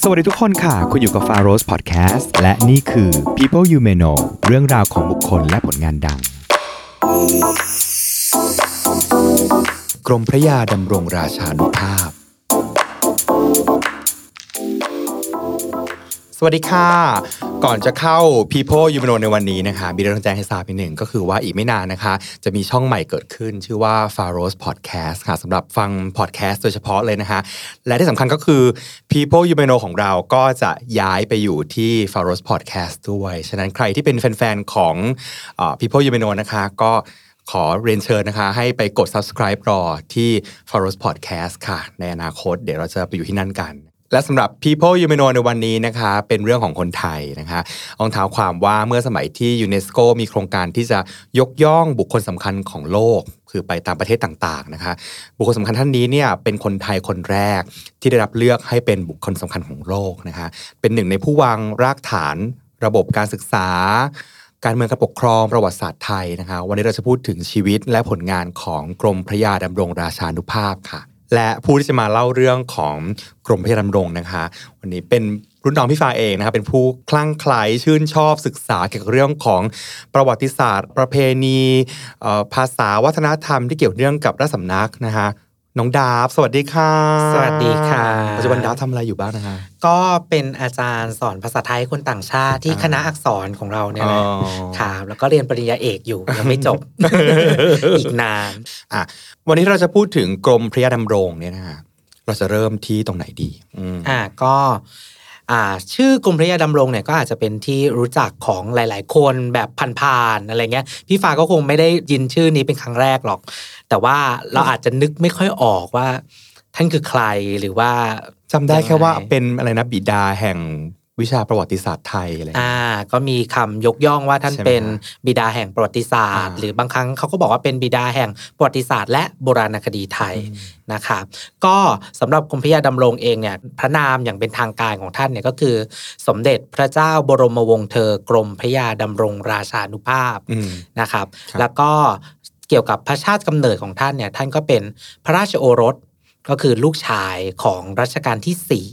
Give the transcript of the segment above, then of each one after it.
สวัสดีทุกคนค่ะ คุณอยู่กับ f a r o s Podcast และนี่คือ People You May Know เรื่องราวของบุคคลและผลงานดัง กรมพระยาดำรงราชานุภาพ วัสดีค่ะ ก่อนจะเข้า People You Know ในวันนี้นะคะมีเรื่องแจ้งให้ทราบนิดหนึ่งก็คือว่าอีกไม่นานนะคะ จะมีช่องใหม่เกิดขึ้นชื่อว่า f a r o s Podcast ค่ะสำหรับฟัง podcast โดยเฉพาะเลยนะคะ และที่สำคัญก็คือ People You Know ของเราก็จะย้ายไปอยู่ที่ f a r o s Podcast ด้วย ฉะนั้นใครที่เป็นแฟนๆ ของ People You Know นะคะก็ขอเรียนเชิญนะคะ ให้ไปกด subscribe รอที่ f a r o s Podcast ค่ะ ในอนาคตเดี๋ยวเราจะไปอยู่ที่นั่นกัน และสำหรับ People You May Know ในวันนี้นะคะเป็นเรื่องของคนไทยนะคะต้องเท้าความว่าเมื่อสมัยที่ยูเนสโกมีโครงการที่จะยกย่องบุคคลสำคัญของโลก คือไปตามประเทศต่างๆนะคะบุคคลสำคัญท่านนี้เนี่ยเป็นคนไทยคนแรกที่ได้รับเลือกให้เป็นบุคคลสำคัญของโลกนะคะเป็นหนึ่งในผู้วางรากฐานระบบการศึกษา การเมืองการปกครองประวัติศาสตร์ไทยนะคะวันนี้เราจะพูดถึงชีวิตและผลงานของกรมพระยาดำรงราชานุภาพค่ะ และผู้ที่จะมาเล่าเรื่องของกรมพระยาดำรงนะคะ วันนี้เป็นรุ่นน้องพี่ฟ้าเองนะคะเป็นผู้คลั่งไคล้ชื่นชอบศึกษาเกี่ยวกับเรื่องของประวัติศาสตร์ ประเพณีภาษาวัฒนธรรมที่เกี่ยวเนื่องกับราชสำนักนะคะ น้องดาบสวัสดีค่ะ สวัสดีค่ะปัจจุบันดาบทำอะไรอยู่บ้างนะคะ ก็เป็นอาจารย์สอนภาษาไทยให้คนต่างชาติที่อ่าคณะอักษรของเราเนี่ยแหละอ๋อครับแล้วก็เรียนปริญญาเอกอยู่ยังไม่จบ อีกนานอะวันนี้เราจะพูดถึงกรมพระยาดำรงเนี่ยนะคะเราจะเริ่มที่ตรงไหนดีอืมอ่าก็อ่า ชื่อกรมพระยาดำรงเนี่ยก็อาจจะเป็นที่รู้จักของหลาย ๆ คนแบบผ่านๆอะไรเงี้ยพี่ฟ้าก็คงไม่ได้ยินชื่อนี้เป็นครั้งแรกหรอก แต่ว่าเราอาจจะนึกไม่ค่อยออกว่า ท่านคือใครหรือว่าจำได้แค่ว่ายังไงเป็นอะไรนะบิดาแห่ง วิชาประวัติศาสตร์ไทยอะไรอย่างเงี้ยอ่าก็มีคำยกย่องว่าท่านใช่ไหมเป็นบิดาแห่งประวัติศาสตร์อ่าหรือบางครั้งเขาก็บอกว่าเป็นบิดาแห่งประวัติศาสตร์ และโบราณคดีไทยนะครับก็สำหรับกรมพระยาดำรงเองเนี่ยพระนามอย่างเป็นทางการของท่านเนี่ยก็คือ สมเด็จพระเจ้าบรมวงศ์เธอกรมพระยาดำรงราชานุภาพอืมนะครับครับแล้วก็เกี่ยวกับพระชาติกำเนิดของท่านเนี่ยท่านก็เป็นพระราชโอรสก็คือลูกชายของรัชกาลที่สี่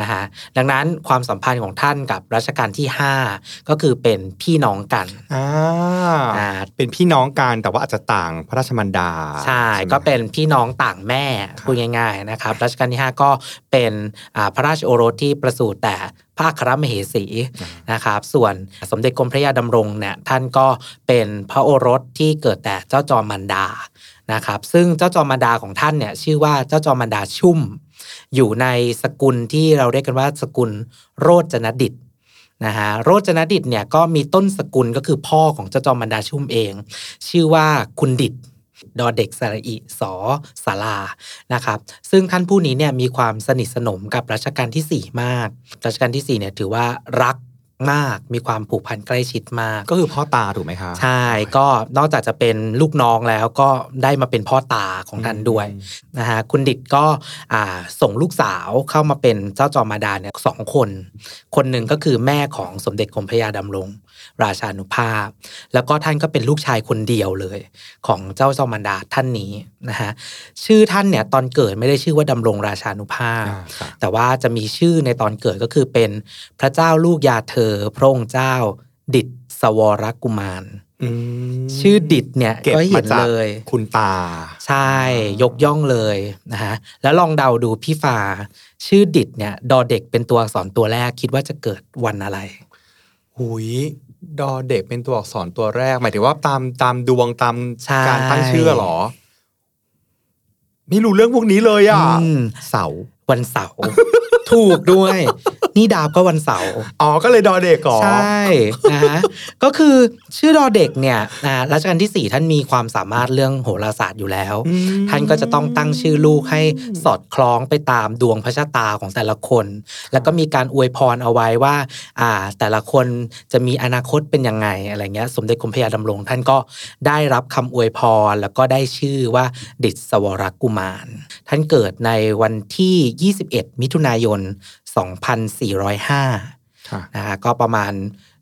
นะฮะดังนั้นความสัมพันธ์ของท่านกับรัชกาลที่ห้าก็คือเป็นพี่น้องกันอ่าอ่าเป็นพี่น้องกันแต่ว่าอาจจะต่างพระราชมันดา ใช่ไหมก็เป็นพี่น้องต่างแม่พูดง่ายๆนะครับรัชกาลที่ 5 ก็เป็นอ่าพระราชโอรสที่ประสูติแต่พระอัครมเหสีนะครับ ส่วนสมเด็จกรมพระยาดำรงเนี่ยท่านก็เป็นพระโอรสที่เกิดแต่เจ้าจอมมันดานะครับ ซึ่งเจ้าจอมมันดาของท่านเนี่ยชื่อว่าเจ้าจอมมันดาชุ่ม อยู่ในสกุลที่เราเรียกกันว่าสกุลโรจนดิตนะฮะโรจนดิตเนี่ยก็มีต้นสกุลก็คือพ่อของเจ้าจอมมันดาชุ่มเอง ชื่อว่าคุณดิตดอเด็กสระอิสอสารานะครับซึ่งท่านผู้นี้เนี่ยมีความสนิทสนมกับรัชกาลที่ 4 มาก รัชกาลที่4เนี่ยถือว่ารัก มากมีความผูกพันใกล้ชิดมาก ก็คือพ่อตาถูกไหมคะใช่ก็นอกจากจะเป็นลูกน้องแล้วก็ได้มาเป็นพ่อตาของท่านด้วยอืมนะฮะคุณดิตก็อ่าส่งลูกสาวเข้ามาเป็นเจ้าจอมมาดาเนี่ยสองคน คนหนึ่งก็คือแม่ของสมเด็จกรมพระยาดำรง ราชานุภาพ แล้วก็ท่านก็เป็นลูกชายคนเดียวเลย ของเจ้าจอมมันดาท่านนี้นะฮะชื่อท่านเนี่ยตอนเกิดไม่ได้ชื่อว่าดำรงราชานุภาพอ่าค่ะแต่ว่าจะมีชื่อในตอนเกิดก็คือเป็นพระเจ้าลูกยาเธอ พระองค์เจ้าดิดสวรกุมารอืมชื่อดิดเนี่ยเก็บก็มาเห็นจากเลย คุณตา ใช่ยกย่องเลยนะฮะแล้วลองเดาดูพี่ฟ้าชื่อดิดเนี่ย ดอเด็กเป็นตัวอักษรตัวแรกคิดว่าจะเกิดวันอะไรหุย ดอเด็กเป็นตัวอักษรตัวแรก หมายถึงว่าตามตามดวงตามใช่การตั้งชื่อเหรอ ไม่รู้เรื่องพวกนี้เลยอะอืมเสาวันเสาร์ ถูกด้วย นี่ดาบก็วันเสาร์อ๋อก็เลยดอเด็กก่อใช่นะฮะก็คือชื่อดอเด็กเนี่ยอ่ารัชกาลที่ 4 ท่านมีความสามารถเรื่องโหราศาสตร์อยู่แล้วอืมท่านก็จะต้องตั้งชื่อลูกให้สอดคล้องไปตามดวงพระชะตาของแต่ละคน แล้วก็มีการอวยพรเอาไว้ว่า อ่า แต่ละคนจะมีอนาคตเป็นยังไงอะไรเงี้ยสมเด็จกรมพระยาดำรง ท่านก็ได้รับคำอวยพรแล้วก็ได้ชื่อว่าดิษวรกุมาร ท่านเกิดในวันที่ 21 มิถุนายน2405ค่ะนะฮะก็ประมาณ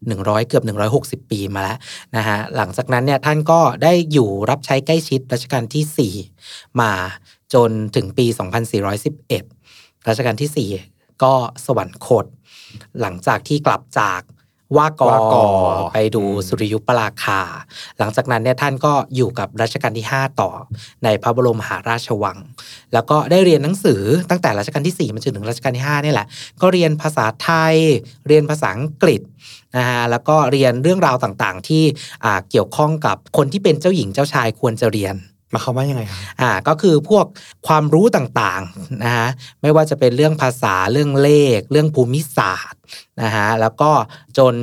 100 เกือบ 160 ปีมาแล้วนะฮะหลังจากนั้นเนี่ยท่านก็ได้อยู่รับใช้ใกล้ชิดรัชกาลที่ 4 มาจนถึงปี 2411 รัชกาลที่ 4 ก็สวรรคต หลังจากที่กลับจาก ว่ากอว่ากอไปดูสุริยุปราคา หลังจากนั้นเนี่ยท่านก็อยู่กับรัชกาลที่ 5 ต่อ ในพระบรมมหาราชวัง แล้วก็ได้เรียนหนังสือตั้งแต่รัชกาลที่ 4 มาจนถึงรัชกาลที่5นี่แหละ ก็เรียนภาษาไทย เรียนภาษาอังกฤษนะฮะแล้วก็เรียนเรื่องราวต่างๆ ที่อ่าเกี่ยวข้องกับคนที่เป็นเจ้าหญิงเจ้าชายควรจะเรียน มาคำว่ายังไงคะอ่าก็คือพวกความรู้ต่างๆนะฮะไม่ว่าจะเป็นเรื่องภาษาเรื่องเลข เรื่องภูมิศาสตร์นะฮะแล้วก็จน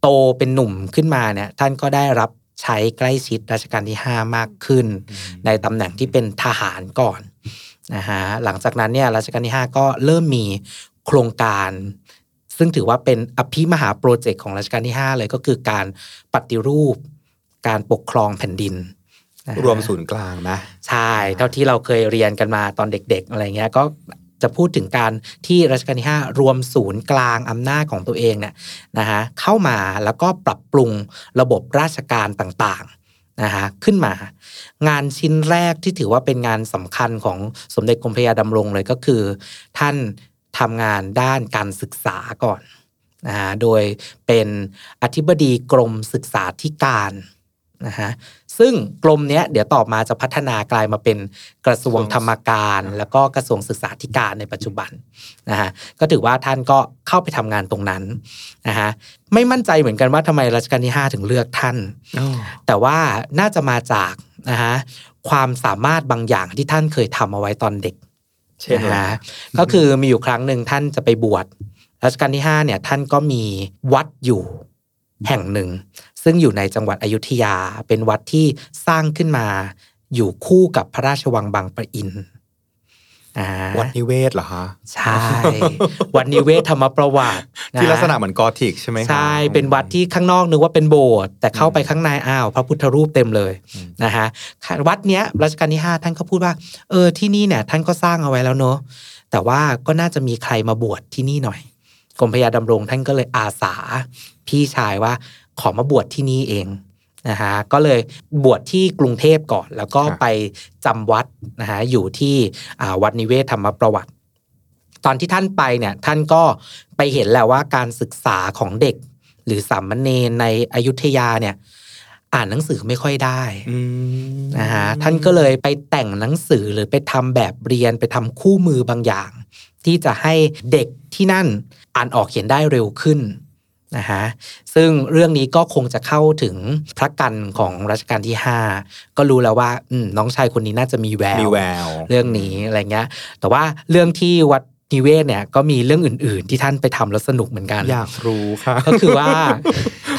โตเป็นหนุ่มขึ้นมาเนี่ยท่านก็ได้รับใช้ใกล้ชิดรัชกาลที่ 5 มากขึ้น ในตำแหน่งที่เป็นทหารก่อนนะฮะหลังจากนั้นเนี่ยรัชกาลที่ 5 ก็เริ่มมีโครงการ ซึ่งถือว่าเป็นอภิมหาโปรเจกต์ของรัชกาลที่ 5 เลยก็คือการปฏิรูปการปกครองแผ่นดินนะฮะ รวมศูนย์กลางนะ ใช่ เท่าที่เราเคยเรียนกันมาตอนเด็ก ๆ อะไรเงี้ยก็จะพูดถึงการที่รัชกาลที่ 5 รวมศูนย์กลางอำนาจของตัวเองเนี่ยนะฮะเข้ามาแล้วก็ปรับปรุงระบบราชการต่างๆนะฮะขึ้นมา งานชิ้นแรกที่ถือว่าเป็นงานสำคัญของสมเด็จกรมพระยาดำรงเลยก็คือ ท่านทำงานด้านการศึกษาก่อนนะฮะโดยเป็นอธิบดีกรมศึกษาธิการนะฮะ ซึ่งกรมเนี้ยเดี๋ยวต่อมาจะพัฒนากลายมาเป็นกระทรวงธรรมการ แล้วก็กระทรวงศึกษาธิการในปัจจุบันนะฮะก็ถือว่าท่านก็เข้าไปทำงานตรงนั้นนะฮะไม่มั่นใจเหมือนกันว่าทำไมรัชกาลที่ 5 ถึงเลือกท่าน แต่ว่าน่าจะมาจากนะฮะความสามารถบางอย่างที่ท่านเคยทำเอาไว้ตอนเด็กเช่นนะอะไรฮะก็คือมีอยู่ครั้งหนึ่งท่านจะไปบวชรัชกาลที่5เนี่ยท่านก็มีวัดอยู่แห่งหนึ่ง ซึ่งอยู่ในจังหวัดอยุธยา เป็นวัดที่สร้างขึ้นมา อยู่คู่กับพระราชวังบางปะอินอ่าวัดนิเวศเหรอคะใช่ วัดนิเวศธรรมประวัตินะที่ลักษณะเหมือนกอธิกใช่ไหมคะใช่ เป็นวัดที่ข้างนอกนึกว่าเป็นโบสถ์แต่เข้าไปข้างในอ้าว พระพุทธรูปเต็มเลยอืมนะฮะวัดเนี้ยรัชกาลที่ 5 ท่านก็พูดว่า เออที่นี่เนี่ยท่านก็สร้างเอาไว้แล้วเนอะแต่ว่าก็น่าจะมีใครมาบวชที่นี่หน่อยกรมพระยาดำรงท่านก็เลยอาสา พี่ชายว่า ขอมาบวชที่นี่เองนะฮะก็เลยบวชที่กรุงเทพก่อน แล้วก็ไปจำวัดนะฮะอยู่ที่อ่าวัดนิเวศธรรมประวัติ ตอนที่ท่านไปเนี่ยท่านก็ไปเห็นแหละว่าการศึกษาของเด็ก หรือสามเณรในอยุธยาเนี่ยอ่านหนังสือไม่ค่อยได้อืมนะฮะท่านก็เลยไปแต่งหนังสือหรือไปทำแบบเรียนไปทำคู่มือบางอย่าง ที่จะให้เด็กที่นั่นอ่านออกเขียนได้เร็วขึ้น นะฮะซึ่งเรื่องนี้ก็คงจะเข้าถึงพระกันของรัชกาลที่ 5 ก็รู้แล้วว่าอืมน้องชายคนนี้น่าจะมีแววมีแวว เรื่องนี้อะไรเงี้ย แต่ว่าเรื่องที่วัดนิเวศเนี่ยก็มีเรื่องอื่น ๆ ที่ท่านไปทำแล้วสนุกเหมือนกัน อยากรู้ค่ะก็คือว่า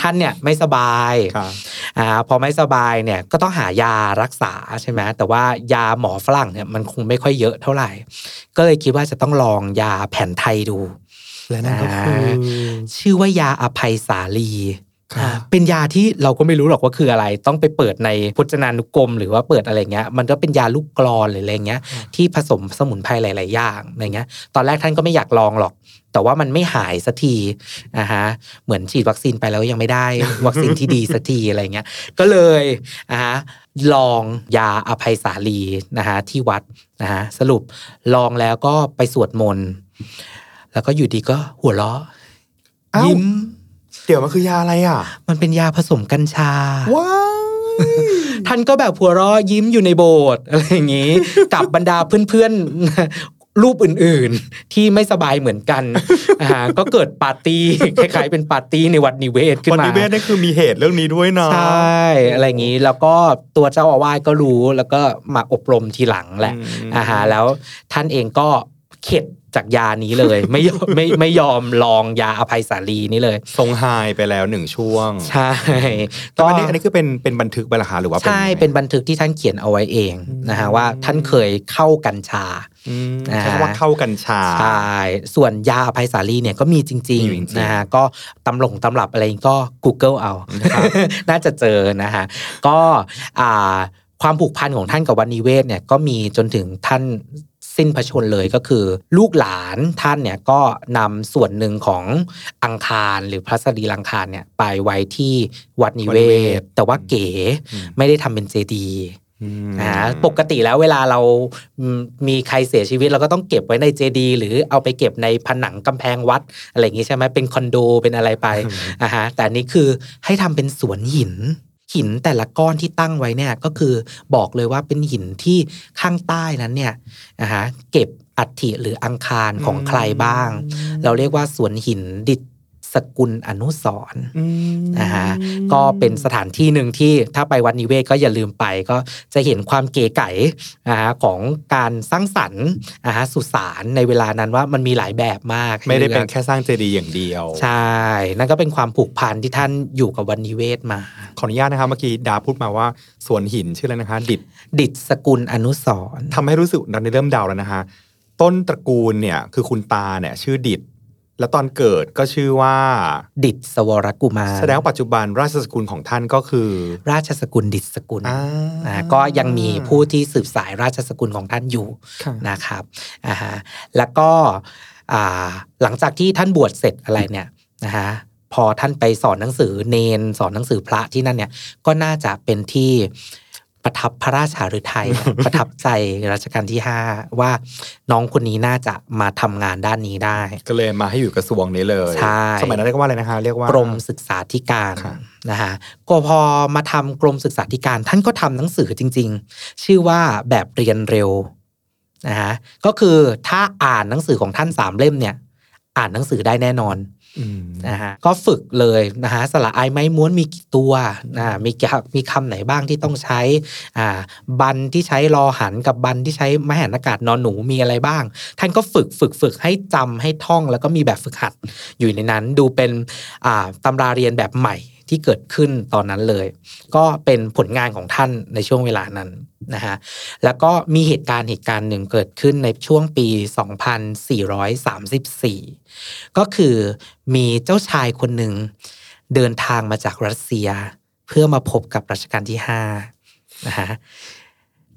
ท่านเนี่ยไม่สบายค่ะอ่าพอไม่สบายเนี่ยก็ต้องหายารักษาใช่ไหมแต่ว่ายาหมอฝรั่งเนี่ยมันคงไม่ค่อยเยอะเท่าไหร่ ก็เลยคิดว่าจะต้องลองยาแผนไทยดู และนั่นก็คือชื่อว่ายาอภัยสาลีครับอ่าเป็นยาที่เราก็ไม่รู้หรอกว่าคืออะไร ต้องไปเปิดในพจนานุกรม หรือว่าเปิดอะไรเงี้ย มันก็เป็นยาลูกกรอนหรืออะไรเงี้ย ที่ผสมสมุนไพรหลาย ๆ อย่างอะไรเงี้ย ตอนแรกท่านก็ไม่อยากลองหรอก แต่ว่ามันไม่หายสักทีนะฮะเหมือนฉีดวัคซีนไปแล้วยังไม่ได้ วัคซีนที่ดีสักทีอะไรเงี้ย ก็เลยนะฮะลองยาอภัยสาลีนะฮะที่วัดนะฮะสรุปลองแล้วก็ไปสวดมนต์ แล้วก็อยู่ดีก็หัวเราะเอ้ายิ้ยิ้ม เดี๋ยวมันคือยาอะไรอะ มันเป็นยาผสมกัญชา ว้าวท่านก็แบบหัวเราะยิ้มอยู่ในโบสถ์อะไรอย่างนี้ กับบรรดาเพื่อนๆ รูปอื่นๆ ที่ไม่สบายเหมือนกันอ่าก็เกิดปาร์ตี้คล้ายๆเป็นปาร์ตี้ในวัดนิเวศขึ้นวันมานิเวศนี่คือมีเหตุเรื่องนี้ด้วยนะใช่อะไรอย่างนี้แล้วก็ตัวเจ้าอาวาสก็รู้แล้วก็มาอบรมทีหลังแหละอืมอ่าฮะแล้วท่านเองก็ เข็ดจากยานี้เลย ไม่ยอมไม่ไม่ยอมลองยาอภัยสาลีนี้เลย ทรงไฮไปแล้วหนึ่งช่วง ใช่แต่อันนี้อันนี้คือเป็นเป็นบันทึกไปเหรอคะหรือว่าใช่ยังไงเป็นบันทึกที่ท่านเขียนเอาไว้เองนะฮะว่าท่านเคยเข้ากัญชาอืมอ่าใช้คำว่าเข้ากัญชาใช่ส่วนยาอภัยสาลีเนี่ยก็มีจริงมีจริงๆนะฮะก็ตำหลงตำรับอะไรก็ Google เอา น่าจะเจอนะฮะก็อ่าความผูกพันของท่านกับวันนิเวศเนี่ยก็มีจนถึงท่าน สิ้นพระชนม์เลยก็คือ ลูกหลานท่านเนี่ยก็นำส่วนหนึ่งของอังคารหรือพระสรีรังคารเนี่ยไปไว้ที่วัดนิเววัดนิเวศศแต่ว่าเก๋อืมไม่ได้ทำเป็นเจดีย์อ่าปกติแล้วเวลาเราอืมมีใครเสียชีวิตเราก็ต้องเก็บไว้ในเจดีย์หรือเอาไปเก็บในผนังกำแพงวัดอะไรอย่างงี้ใช่ไหมเป็นคอนโดเป็นอะไรไปอ่าฮะแต่อันนี้คือให้ทำเป็นสวนหิน หินแต่ละก้อนที่ตั้งไว้เนี่ยก็คือบอกเลยว่าเป็นหินที่ข้างใต้นั้นเนี่ยอ่าฮะเก็บอัฐิหรืออังคารของใครบ้าง เราเรียกว่าสวนหินดิษ สกุลอนุสรณ์นะฮะก็เป็นสถานที่หนึ่งที่ถ้าไปวัดนิเวศก็อย่าลืมไปก็จะเห็นความเก๋ไก๋นะฮะของการสร้างสรรค์นะฮะสุสานในเวลานั้นว่ามันมีหลายแบบมาก ไม่ได้เป็นให้ลือกแค่สร้างเจดีย์อย่างเดียว ใช่ นั่นก็เป็นความผูกพันที่ท่านอยู่กับวันนิเวศมา ขออนุญาตนะครับเมื่อกี้ดาพูดมาว่าสวนหินชื่ออะไรนะคะ ดิดดิษสกุลอนุสรณ์ทำให้รู้สึกตอนนี้เริ่มเดาแล้วนะคะต้นตระกูลเนี่ยคือคุณตาเนี่ยชื่อดิด แล้วตอนเกิดก็ชื่อว่า ดิษสวรกุมารแสดงว่าปัจจุบันราชสกุลของท่านก็คือ ราชสกุลดิษสกุลอ่านะก็ยังมีผู้ที่สืบสายราชสกุลของท่านอยู่ค่ะนะครับอ่าฮะแล้วก็อ่าหลังจากที่ท่านบวชเสร็จอะไรเนี่ยนะฮะพอท่านไปสอนหนังสือเนนสอนหนังสือพระที่นั่นเนี่ยก็น่าจะเป็นที่ ประทับพระราชาฤทัยประทับใจรัชกาลที่5ว่าน้องคนนี้น่าจะมาทำงานด้านนี้ได้ ก็เลยมาให้อยู่กระทรวงนี้เลยใช่สมัยนั้นเรียกว่าอะไรนะคะเรียกว่ากรมศึกษาธิการครับนะฮะก็พอมาทำกรมศึกษาธิการท่านก็ทำหนังสือจริง ๆ ชื่อว่าแบบเรียนเร็วนะฮะก็คือถ้าอ่านหนังสือของท่านสามเล่มเนี่ย อ่านหนังสือได้แน่นอนอืม นะฮะก็ฝึกเลยนะฮะสระอายไม้ม้วนมีกี่ตัวนะมีคำมีคำไหนบ้างที่ต้องใช้อ่าบันที่ใช้รอหันกับบันที่ใช้มหันอากาศนอนหนูมีอะไรบ้าง ท่านก็ฝึกฝึกฝึกให้จำให้ท่องแล้วก็มีแบบฝึกหัดอยู่ในนั้นดูเป็นอ่าตำราเรียนแบบใหม่ ที่เกิดขึ้นตอนนั้นเลย ก็เป็นผลงานของท่านในช่วงเวลานั้นนะฮะแล้วก็มีเหตุการณ์เหตุการณ์หนึ่งเกิดขึ้นในช่วงปี 2434 ก็คือมีเจ้าชายคนหนึ่งเดินทางมาจากรัสเซีย เพื่อมาพบกับรัชกาลที่ห้านะฮะ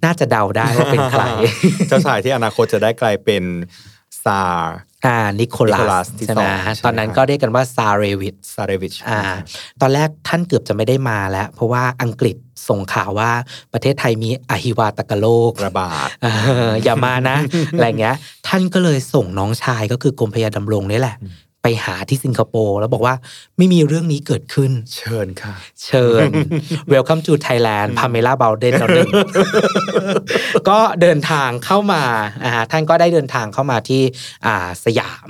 น่าจะเดาได้ว่าเป็นใคร เจ้าชายที่อนาคตจะได้กลายเป็นซาร์ อ่านิโคนิโคลัลัสสที่ใช่ไหมสองใช่ไหมตอนนั้นก็เรียกกันว่าซาเรวิชซาเรวิชอ่า ตอนแรกท่านเกือบจะไม่ได้มาแล้ว เพราะว่าอังกฤษส่งข่าวว่าประเทศไทยมีอหิวาตกโรคระบาดเอออย่ามานะอะไรเงี้ย ท่านก็เลยส่งน้องชายก็คือกรมพระยาดำรงนี่แหละ ไปหาที่สิงคโปร์แล้วบอกว่าไม่มีเรื่องนี้เกิดขึ้น เชิญค่ะ เชิญ Welcome to Thailand พาเมล่าบ l ลเดนก็เดินทางเข้ามาอ่าท่านก็ได้เดินทางเข้ามาที่อ่าสยาม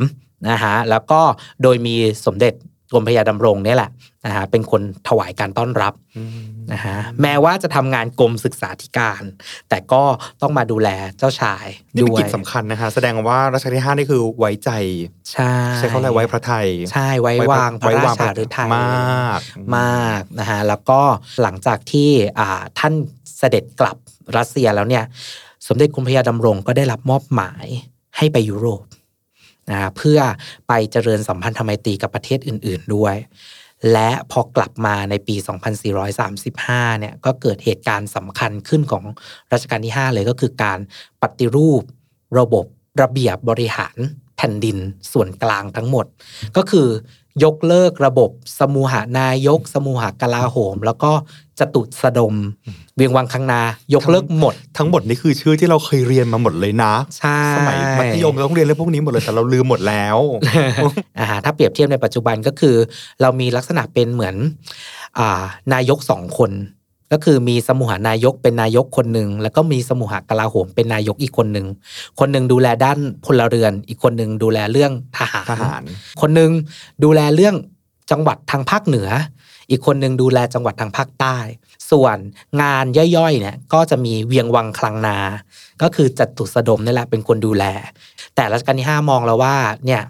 นะฮะแล้วก็โดยมีสมเด็จก รมพระยาดำรงเนี่ยแหละนะฮะเป็นคนถวายการต้อนรับนะฮะแม้ว่าจะทำงานกรมศึกษาธิการ แต่ก็ต้องมาดูแลเจ้าชายนี่เป็นด้วยกิจสำคัญนะคะแสดงว่ารัชกาลที่ห้านี่คือไว้ใจ ใช่ใช้เขาอะไรไว้พระไทย ใช่ไว้วางพระราชาฤทัยมากมากนะฮะแล้วก็หลังจากที่อ่าท่านเสด็จกลับรัสเซียแล้วเนี่ย สมเด็จกรมพระยาดำรงก็ได้รับมอบหมายให้ไปยุโรป นะเพื่อไปเจริญสัมพันธไมตรีกับประเทศอื่น ๆด้วย และพอกลับมาในปี 2435 เนี่ยก็เกิดเหตุการณ์สำคัญขึ้นของรัชกาลที่ 5 เลยก็คือการปฏิรูประบบระเบียบบริหารแผ่นดินส่วนกลางทั้งหมด ก็คือ ยกเลิกระบบสมูหานายก สมูหากลาโหม แล้วก็จตุสดม เวียงวังคังนา ยกเลิกหมด ทั้งหมดนี่คือชื่อที่เราเคยเรียนมาหมดเลยนะใช่สมัยมัธยมเราต้องเรียนเรื่องพวกนี้หมดเลยแต่เราลืมหมดแล้วอ่าถ้าเปรียบเทียบในปัจจุบันก็คือ เรามีลักษณะเป็นเหมือนอ่านายกสองคน ก็คือมีสมุหานายกเป็นนายกคนหนึ่งแล้วก็มีสมุหากลาโหมเป็นนายกอีกคนหนึ่งคนหนึ่งดูแลด้านพลเรือน อีกคนหนึ่งดูแลเรื่องทหารทหาร คนหนึ่งดูแลเรื่องจังหวัดทางภาคเหนือ อีกคนหนึ่งดูแลจังหวัดทางภาคใต้ ส่วนงานย่อยๆเนี่ยก็จะมีเวียงวังคลังนา ก็คือจตุสดมภ์นี่แหละเป็นคนดูแล แต่รัชกาลที่ห้ามองแล้วว่าเนี่ย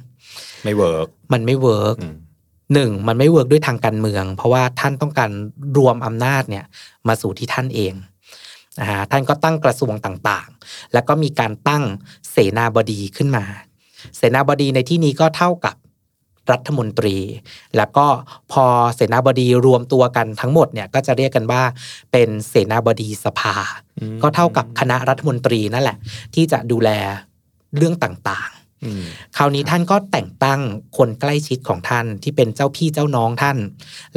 ไม่ work มันไม่ work อืม หนึ่งมันไม่ work ด้วยทางการเมือง เพราะว่าท่านต้องการรวมอำนาจเนี่ยมาสู่ที่ท่านเองนะฮะท่านก็ตั้งกระทรวงต่างๆ แล้วก็มีการตั้งเสนาบดีขึ้นมา เสนาบดีในที่นี้ก็เท่ากับรัฐมนตรี แล้วก็พอเสนาบดีรวมตัวกันทั้งหมดเนี่ยก็จะเรียกกันว่าเป็นเสนาบดีสภา ก็เท่ากับคณะรัฐมนตรีนั่นแหละ ที่จะดูแลเรื่องต่างอืม คราวนี้ท่านก็แต่งตั้งคนใกล้ชิดของท่านที่เป็นเจ้าพี่เจ้าน้องท่าน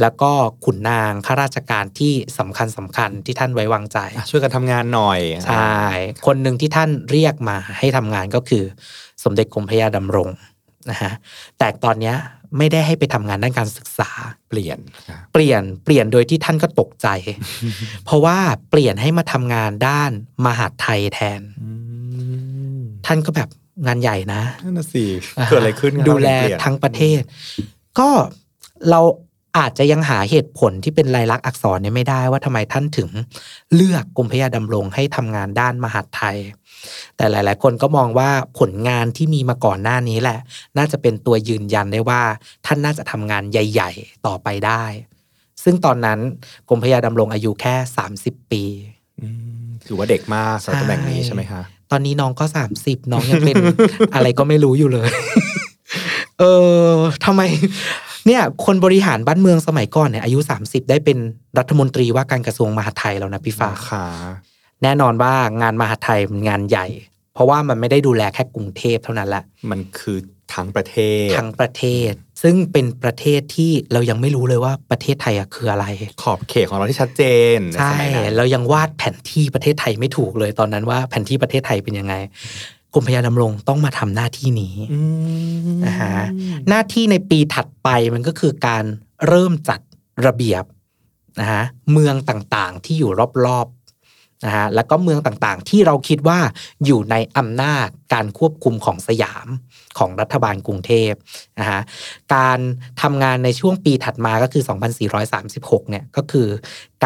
แล้วก็ขุนนางข้าราชการที่สำคัญสำคัญที่ท่านไว้วางใจอะช่วยกันทำงานหน่อยใช่คนหนึ่งที่ท่านเรียกมาให้ทำงานก็คือ สมเด็จกรมพระยาดำรงนะฮะแต่ตอนเนี้ยไม่ได้ให้ไปทำงานด้านการศึกษาเปลี่ยนครับเปลี่ยนเปลี่ยนโดยที่ท่านก็ตกใจ เพราะว่าเปลี่ยนให้มาทำงานด้านมหาดไทยแทนอืมท่านก็แบบ งานใหญ่นะนั่นน่ะสิเกิดอะไรขึ้นครับดูแลเปลี่ยนทั้งประเทศ ก็เราอาจจะยังหาเหตุผลที่เป็นลายลักษณ์อักษรเนี่ยไม่ได้ว่าทำไมท่านถึงเลือกกรมพระยาดำรงให้ทำงานด้านมหาดไทย แต่หลาย ๆ คนก็มองว่าผลงานที่มีมาก่อนหน้านี้แหละ น่าจะเป็นตัวยืนยันได้ว่า ท่านน่าจะทำงานใหญ่ ๆ ต่อไปได้ ซึ่งตอนนั้นกรมพระยาดำรงอายุแค่ 30 ปีอืมถือว่าเด็กมากสำหรับตำแหน่งนี้ใช่ไหมคะต อนนี้น้องก็สามสิบน้องยังเป็นอะไรก็ไม่รู้อยู่เลย เออทำไม เนี่ย คนบริหารบ้านเมืองสมัยก่อนเนี่ยอายุ30ได้เป็นรัฐมนตรีว่าการกระทรวงมหาดไทยแล้วนะพี่ฟ้าค่ะแน่นอนว่างานมหาดไทยมันงานใหญ่ เพราะว่ามันไม่ได้ดูแลแค่กรุงเทพเท่านั้นแหละ มันคือทั้งประเทศ ทั้งประเทศ ซึ่งเป็นประเทศที่เรายังไม่รู้เลยว่าประเทศไทยอะคืออะไร ขอบเขตของเราที่ชัดเจนนใช่สมัยนั้นเรายังวาดแผนที่ประเทศไทยไม่ถูกเลยตอนนั้นว่าแผนที่ประเทศไทยเป็นยังไงกรมพระยาดำรงต้องมาทำหน้าที่นี้อืมนะฮะหน้าที่ในปีถัดไปมันก็คือการเริ่มจัดระเบียบนะฮะเมืองต่างๆที่อยู่รอบๆ นะฮะแล้วก็เมืองต่างๆ ที่เราคิดว่าอยู่ในอำนาจการควบคุมของสยามของรัฐบาลกรุงเทพนะฮะการทำงานในช่วงปีถัดมาก็คือ 2436 เนี่ยก็คือ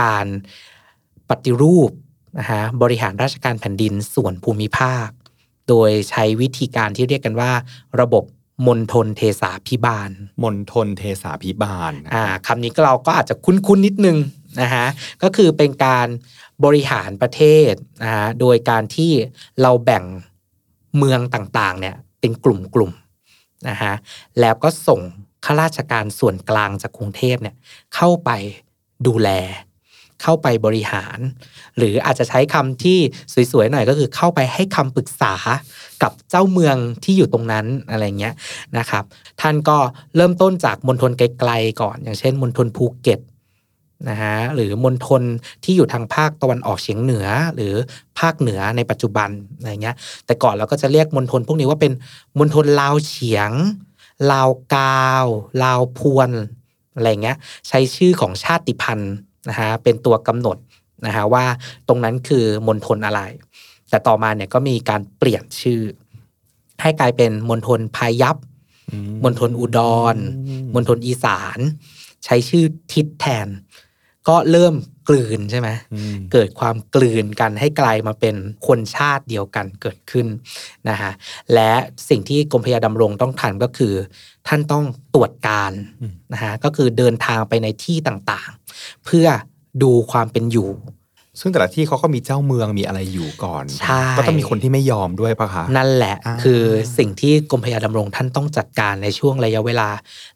การปฏิรูปนะฮะบริหารราชการแผ่นดินส่วนภูมิภาค โดยใช้วิธีการที่เรียกกันว่า ระบบมณฑลเทสาพิบาลมณฑลเทสาพิบาลอ่าคำนี้ก็เราก็อาจจะคุ้นๆนิดนึงนะฮะก็คือเป็นการ บริหารประเทศนะฮะโดยการที่เราแบ่งเมืองต่างๆเนี่ยเป็นกลุ่มๆนะฮะแล้วก็ส่งข้าราชการส่วนกลางจากกรุงเทพเนี่ยเข้าไปดูแล เข้าไปบริหาร หรืออาจจะใช้คำที่สวยๆหน่อยก็คือเข้าไปให้คำปรึกษากับเจ้าเมืองที่อยู่ตรงนั้นอะไรเงี้ยนะครับ ท่านก็เริ่มต้นจากมณฑลไกลๆก่อน อย่างเช่นมณฑลภูเก็ต นะฮะหรือมณฑลที่อยู่ทางภาคตะวันออกเฉียงเหนือ หรือภาคเหนือในปัจจุบันอะไรเงี้ย แต่ก่อนเราก็จะเรียกมณฑลพวกนี้ว่าเป็นมณฑลลาวเฉียง ลาวกาว ลาวพวนอะไรเงี้ย ใช้ชื่อของชาติพันธุ์นะฮะเป็นตัวกำหนดนะฮะว่าตรงนั้นคือมณฑลอะไร แต่ต่อมาเนี่ยก็มีการเปลี่ยนชื่อ ให้กลายเป็นมณฑลพายัพอืมณฑลอุดรมณฑลอีสาน ใช้ชื่อทิศแทน ก็เริ่มกลืนใช่ไหมอืมเกิดความกลืนกันให้กลายมาเป็นคนชาติเดียวกันเกิดขึ้นนะฮะและสิ่งที่กรมพระยาดำรงต้องทำก็คือ ท่านต้องตรวจการนะฮะก็คือเดินทางไปในที่ต่างๆ เพื่อดูความเป็นอยู่ซึ่งแต่ละที่เขาก็มีเจ้าเมืองมีอะไรอยู่ก่อนใช่ก็ต้องมีคนที่ไม่ยอมด้วยปะคะ นั่นแหละอ่าคือสิ่งที่กรมพระยาดำรงท่านต้องจัดการในช่วงระยะเวลา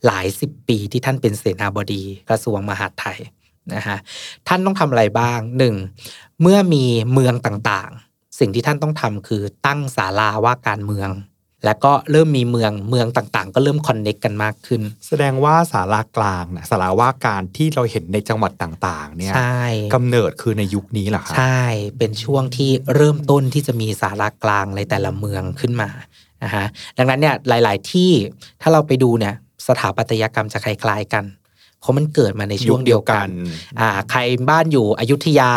หลายสิบปีที่ท่านเป็นเสนาบดีกระทรวงมหาดไทย นะฮะท่านต้องทำอะไรบ้างหนึ่งเมื่อมีเมืองต่างๆ สิ่งที่ท่านต้องทำคือตั้งศาลาว่าการเมือง แล้วก็เริ่มมีเมืองเมืองต่างๆ ก็เริ่มคอนเน็กกันมากขึ้น แสดงว่าสารากลางนะสาราว่าการที่เราเห็นในจังหวัดต่างๆเนี่ยใช่กำเนิดคือในยุคนี้เหรอคะใช่เป็นช่วงที่เริ่มต้นที่จะมีสารากลางในแต่ละเมืองขึ้นมานะฮะดังนั้นเนี่ยหลาย ๆ ที่ถ้าเราไปดูเนี่ยสถาปัตยกรรมจะคล้ายๆกัน เพราะมันเกิดมาในช่วงเดียวกันอ่าใครบ้านอยู่อยุธยา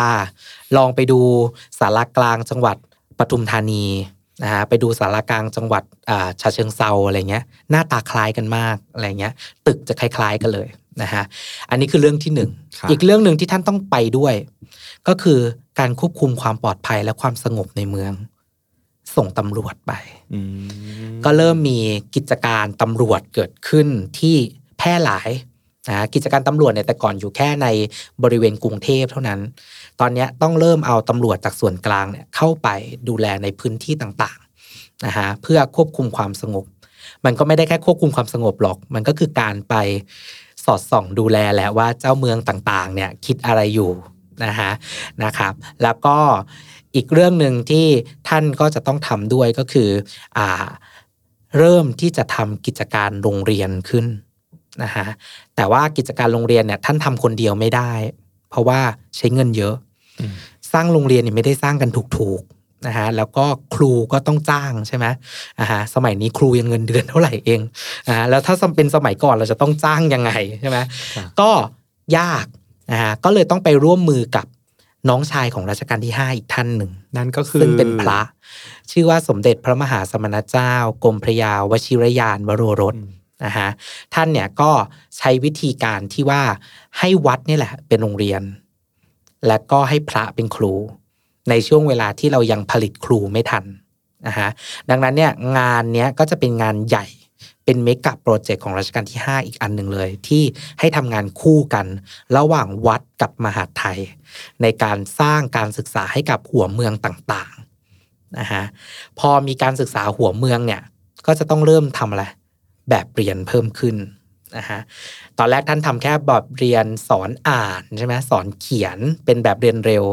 ลองไปดูสารากลางจังหวัดปทุมธานีนะฮะไปดูสารากลางจังหวัดอ่าฉะเชิงเซาอะไรเงี้ย หน้าตาคล้ายกันมากอะไรเงี้ย ตึกจะคล้าย ๆกันเลยนะฮะอันนี้คือเรื่องที่หนึ่งครับอีกเรื่องหนึ่งที่ท่านต้องไปด้วย ก็คือการควบคุมความปลอดภัยและความสงบในเมือง ส่งตำรวจไปอืมก็เริ่มมีกิจการตำรวจเกิดขึ้นที่แพร่หลาย นะกิจการตำรวจเนี่ยแต่ก่อนอยู่แค่ในบริเวณกรุงเทพเท่านั้น ตอนนี้ต้องเริ่มเอาตำรวจจากส่วนกลางเนี่ยเข้าไปดูแลในพื้นที่ต่างๆนะฮะเพื่อควบคุมความสงบ มันก็ไม่ได้แค่ควบคุมความสงบหรอก มันก็คือการไปสอดส่องดูแลแหละว่าเจ้าเมืองต่างๆเนี่ยคิดอะไรอยู่นะฮะนะครับ แล้วก็อีกเรื่องหนึ่งที่ท่านก็จะต้องทำด้วยก็คืออ่าเริ่มที่จะทำกิจการโรงเรียนขึ้น นะฮะแต่ว่ากิจการโรงเรียนเนี่ยท่านทำคนเดียวไม่ได้ เพราะว่าใช้เงินเยอะอืมสร้างโรงเรียนเนี่ยไม่ได้สร้างกันถูกๆนะฮะแล้วก็ครูก็ต้องจ้างใช่ไหมอ่าฮะสมัยนี้ครูยังเงินเดือนเท่าไหร่เองอ่าแล้วถ้าเป็นสมัยก่อนเราจะต้องจ้างยังไงใช่ไหมครับก็ยากนะฮะก็เลยต้องไปร่วมมือกับน้องชายของรัชกาลที่ 5 อีกท่านหนึ่ง นั่นก็คือซึ่งเป็นพระ ชื่อว่าสมเด็จพระมหาสมณเจ้า กรมพระยาวชิรยานวโรรสอืม นะฮะท่านเนี่ยก็ใช้วิธีการที่ว่าให้วัดนี่แหละเป็นโรงเรียน และก็ให้พระเป็นครู ในช่วงเวลาที่เรายังผลิตครูไม่ทันนะฮะดังนั้นเนี่ยงานเนี้ยก็จะเป็นงานใหญ่เป็นเมกะโปรเจกต์ของรัชกาลที่ 5 อีกอันหนึ่งเลย ที่ให้ทำงานคู่กัน ระหว่างวัดกับมหาไทย ในการสร้างการศึกษาให้กับหัวเมืองต่างๆนะฮะพอมีการศึกษาหัวเมืองเนี่ยก็จะต้องเริ่มทำอะไร แบบเรียนเพิ่มขึ้นนะฮะตอนแรกท่านทำแค่แบบเรียนสอนอ่านใช่ไหมสอนเขียนเป็นแบบเรียนเร็ว